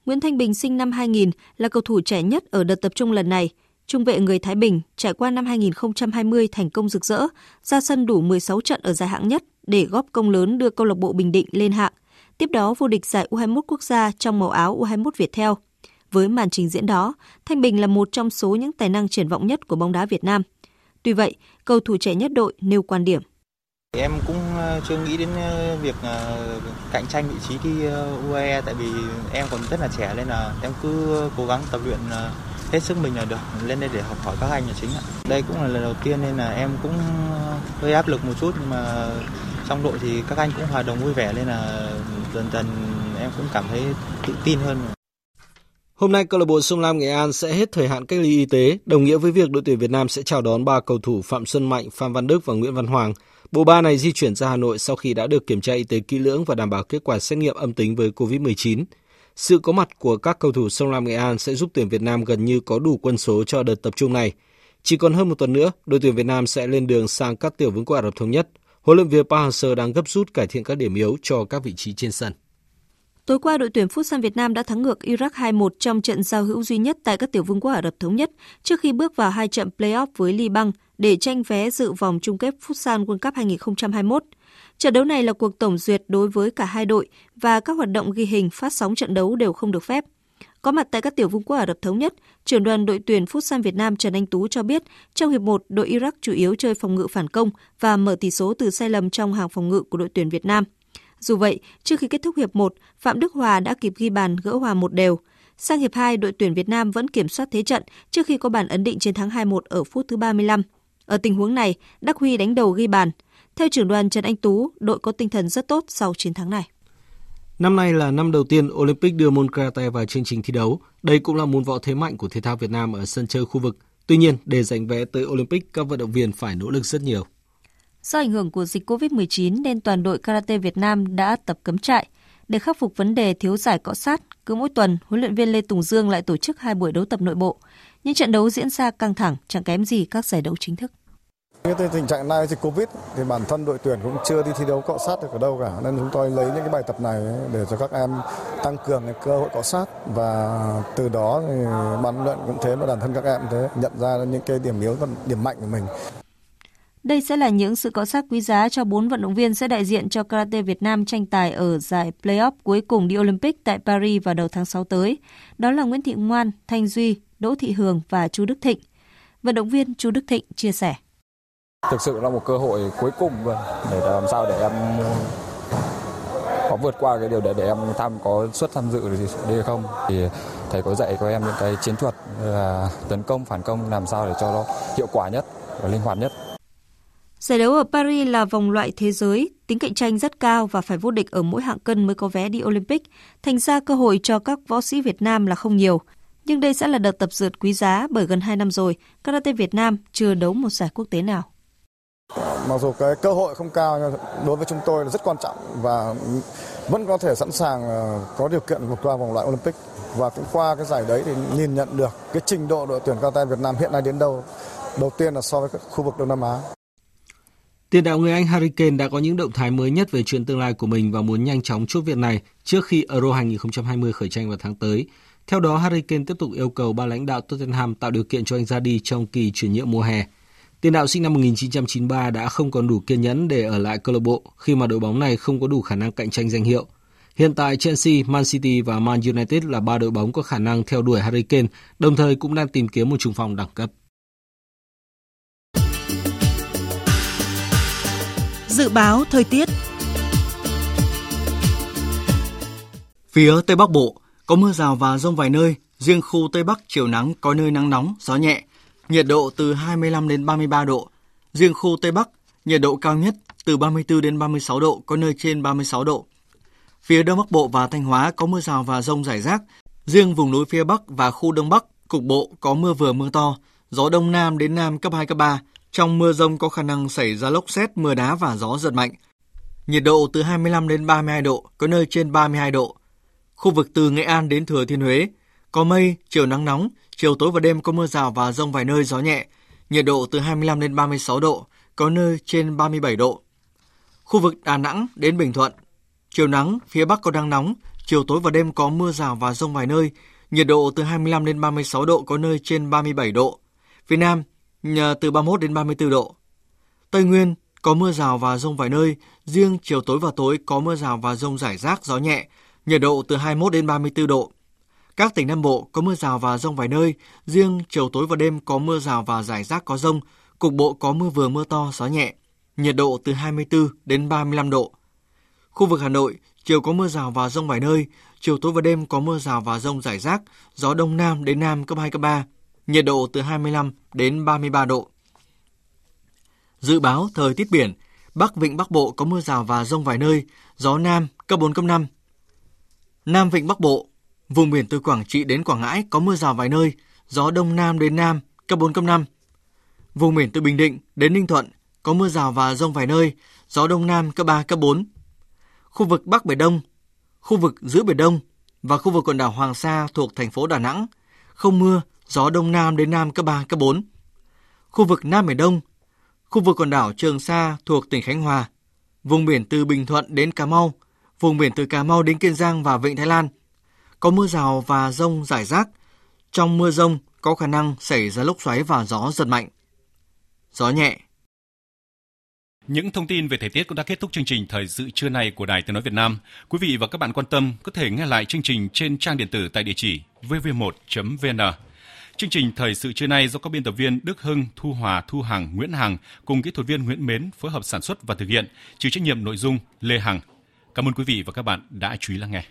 Nguyễn Thanh Bình sinh năm 2000 là cầu thủ trẻ nhất ở đợt tập trung lần này. Trung vệ người Thái Bình trải qua năm 2020 thành công rực rỡ, ra sân đủ 16 trận ở giải hạng nhất để góp công lớn đưa câu lạc bộ Bình Định lên hạng. Tiếp đó vô địch giải U21 quốc gia trong màu áo U21 Việt theo. Với màn trình diễn đó, Thanh Bình là một trong số những tài năng triển vọng nhất của bóng đá Việt Nam. Tuy vậy, cầu thủ trẻ nhất đội nêu quan điểm. Em cũng ờ, chưa nghĩ đến ờ, việc ờ, cạnh tranh vị trí đi UAE tại vì em còn rất là trẻ nên là em cứ cố gắng tập luyện hết sức mình là được lên đây để học hỏi các anh là chính ạ. Đây cũng là lần đầu tiên nên là em cũng hơi áp lực một chút nhưng mà trong đội thì các anh cũng hòa đồng vui vẻ nên là dần dần em cũng cảm thấy tự tin hơn. Hôm nay câu lạc bộ Sông Lam Nghệ An sẽ hết thời hạn cách ly y tế, đồng nghĩa với việc đội tuyển Việt Nam sẽ chào đón ba cầu thủ Phạm Xuân Mạnh, Phan Văn Đức và Nguyễn Văn Hoàng Bộ ba này di chuyển ra Hà Nội sau khi đã được kiểm tra y tế kỹ lưỡng và đảm bảo kết quả xét nghiệm âm tính với COVID-19. Sự có mặt của các cầu thủ sông Lam Nghệ An sẽ giúp tuyển Việt Nam gần như có đủ quân số cho đợt tập trung này. Chỉ còn hơn một tuần nữa, đội tuyển Việt Nam sẽ lên đường sang các tiểu vương quốc Ả Rập Thống Nhất. Huấn luyện viên Park Hang-seo đang gấp rút cải thiện các điểm yếu cho các vị trí trên sân. Tối qua, đội tuyển Futsal Việt Nam đã thắng ngược Iraq 2-1 trong trận giao hữu duy nhất tại các tiểu vương quốc Ả Rập Thống Nhất trước khi bước vào hai trận play-off với Liban để tranh vé dự vòng chung kết Futsal World Cup 2021. Trận đấu này là cuộc tổng duyệt đối với cả hai đội và các hoạt động ghi hình phát sóng trận đấu đều không được phép. Có mặt tại các tiểu vương quốc Ả Rập Thống Nhất, trưởng đoàn đội tuyển Futsal Việt Nam Trần Anh Tú cho biết, trong hiệp 1, đội Iraq chủ yếu chơi phòng ngự phản công và mở tỷ số từ sai lầm trong hàng phòng ngự của đội tuyển Việt Nam – dù vậy, trước khi kết thúc hiệp 1, Phạm Đức Hòa đã kịp ghi bàn gỡ hòa một đều. Sang hiệp 2, đội tuyển Việt Nam vẫn kiểm soát thế trận trước khi có bàn ấn định chiến thắng 2-1 ở phút thứ 35. Ở tình huống này, Đắc Huy đánh đầu ghi bàn. Theo trưởng đoàn Trần Anh Tú, đội có tinh thần rất tốt sau chiến thắng này. Năm nay là năm đầu tiên Olympic đưa môn karate vào chương trình thi đấu. Đây cũng là môn võ thế mạnh của thể thao Việt Nam ở sân chơi khu vực. Tuy nhiên, để giành vé tới Olympic, các vận động viên phải nỗ lực rất nhiều. Do ảnh hưởng của dịch COVID-19 nên toàn đội karate Việt Nam đã tập cấm trại. Để khắc phục vấn đề thiếu giải cọ sát, cứ mỗi tuần, huấn luyện viên Lê Tùng Dương lại tổ chức hai buổi đấu tập nội bộ. Những trận đấu diễn ra căng thẳng, chẳng kém gì các giải đấu chính thức. Cái tình trạng này dịch Covid thì bản thân đội tuyển cũng chưa đi thi đấu cọ sát được ở đâu cả nên chúng tôi lấy những cái bài tập này để cho các em tăng cường cái cơ hội cọ sát và từ đó thì ban luận cũng thế và bản thân các em thế nhận ra những cái điểm yếu và điểm mạnh của mình. Đây sẽ là những sự cọ sát quý giá cho bốn vận động viên sẽ đại diện cho karate Việt Nam tranh tài ở giải playoff cuối cùng đi Olympic tại Paris vào đầu tháng 6 tới. Đó là Nguyễn Thị Ngoan, Thanh Duy, Đỗ Thị Hường và Chu Đức Thịnh. Vận động viên Chu Đức Thịnh chia sẻ. Thực sự là một cơ hội cuối cùng để làm sao để em có vượt qua cái điều để để em tham có suất tham dự được hay không thì thầy có dạy cho em những cái chiến thuật là tấn công phản công làm sao để cho nó hiệu quả nhất và linh hoạt nhất Giải đấu ở Paris là vòng loại thế giới, tính cạnh tranh rất cao và phải vô địch ở mỗi hạng cân mới có vé đi Olympic. Thành ra cơ hội cho các võ sĩ Việt Nam là không nhiều. Nhưng đây sẽ là đợt tập dượt quý giá bởi gần 2 năm rồi, karate Việt Nam chưa đấu một giải quốc tế nào. Mặc dù cái cơ hội không cao nhưng đối với chúng tôi là rất quan trọng và vẫn có thể sẵn sàng ờ, có điều kiện vượt qua vòng loại Olympic và cũng qua cái giải đấy thì nhìn nhận được cái trình độ đội tuyển karate Việt Nam hiện nay đến đâu. Đầu tiên là so với các khu vực Đông Nam Á. Tiền đạo người Anh Harry Kane đã có những động thái mới nhất về chuyện tương lai của mình và muốn nhanh chóng chốt việc này trước khi Euro 2020 khởi tranh vào tháng tới. Theo đó, Harry Kane tiếp tục yêu cầu ba lãnh đạo Tottenham tạo điều kiện cho anh ra đi trong kỳ chuyển nhượng mùa hè. Tiền đạo sinh năm 1993 đã không còn đủ kiên nhẫn để ở lại câu lạc bộ khi mà đội bóng này không có đủ khả năng cạnh tranh danh hiệu. Hiện tại Chelsea, Man City và Man United là ba đội bóng có khả năng theo đuổi Harry Kane, đồng thời cũng đang tìm kiếm một trung phong đẳng cấp. Dự báo thời tiết Phía Tây Bắc Bộ có mưa rào và rông vài nơi, riêng khu Tây Bắc chiều nắng có nơi nắng nóng, gió nhẹ, nhiệt độ từ 25 đến 33 độ. Riêng khu Tây Bắc, nhiệt độ cao nhất từ 34 đến 36 độ, có nơi trên 36 độ. Phía Đông Bắc Bộ và Thanh Hóa có mưa rào và rông rải rác. Riêng vùng núi phía Bắc và khu Đông Bắc, cục bộ có mưa vừa mưa to, gió Đông Nam đến Nam cấp 2, cấp 3. Trong mưa rông có khả năng xảy ra lốc xét, mưa đá và gió giật mạnh. Nhiệt độ từ 25 đến 32 độ, có nơi trên 32 độ. Khu vực từ Nghệ An đến Thừa Thiên Huế, có mây, chiều nắng nóng, chiều tối và đêm có mưa rào và rông vài nơi gió nhẹ, nhiệt độ từ 25 đến 36 độ, có nơi trên 37 độ. Khu vực Đà Nẵng đến Bình Thuận, chiều nắng, phía Bắc có nắng nóng, chiều tối và đêm có mưa rào và rông vài nơi, nhiệt độ từ 25 đến 36 độ, có nơi trên 37 độ. Phía Nam, từ 31 đến 34 độ. Tây Nguyên có mưa rào và rông vài nơi, riêng chiều tối và tối có mưa rào và rông rải rác gió nhẹ, nhiệt độ từ 21 đến 34 độ. Các tỉnh Nam Bộ có mưa rào và rông vài nơi, riêng chiều tối và đêm có mưa rào và rải rác có rông, cục bộ có mưa vừa mưa to, gió nhẹ, nhiệt độ từ 24 đến 35 độ. Khu vực Hà Nội, chiều có mưa rào và rông vài nơi, chiều tối và đêm có mưa rào và rông rải rác, gió đông nam đến nam cấp 2 cấp 3, nhiệt độ từ 25 đến 33 độ. Dự báo thời tiết biển, Bắc Vịnh Bắc Bộ có mưa rào và rông vài nơi, gió nam cấp 4 cấp 5. Nam Vịnh Bắc Bộ Vùng biển từ Quảng Trị đến Quảng Ngãi có mưa rào vài nơi, gió đông nam đến nam, cấp 4, cấp 5. Vùng biển từ Bình Định đến Ninh Thuận có mưa rào và rông vài nơi, gió đông nam cấp 3, cấp 4. Khu vực Bắc Biển Đông, khu vực giữa Biển Đông và khu vực quần đảo Hoàng Sa thuộc thành phố Đà Nẵng, không mưa, gió đông nam đến nam cấp 3, cấp 4. Khu vực Nam Biển Đông, khu vực quần đảo Trường Sa thuộc tỉnh Khánh Hòa, vùng biển từ Bình Thuận đến Cà Mau, vùng biển từ Cà Mau đến Kiên Giang và Vịnh Thái Lan – có mưa rào và rông rải rác. Trong mưa rông có khả năng xảy ra lốc xoáy và gió giật mạnh. Gió nhẹ. Những thông tin về thời tiết cũng đã kết thúc chương trình thời sự trưa nay của Đài Tiếng nói Việt Nam. Quý vị và các bạn quan tâm có thể nghe lại chương trình trên trang điện tử tại địa chỉ vv1.vn. Chương trình thời sự trưa nay do các biên tập viên Đức Hưng, Thu Hòa, Thu Hằng, Nguyễn Hằng cùng kỹ thuật viên Nguyễn Mến phối hợp sản xuất và thực hiện, chịu trách nhiệm nội dung Lê Hằng. Cảm ơn quý vị và các bạn đã chú ý lắng nghe.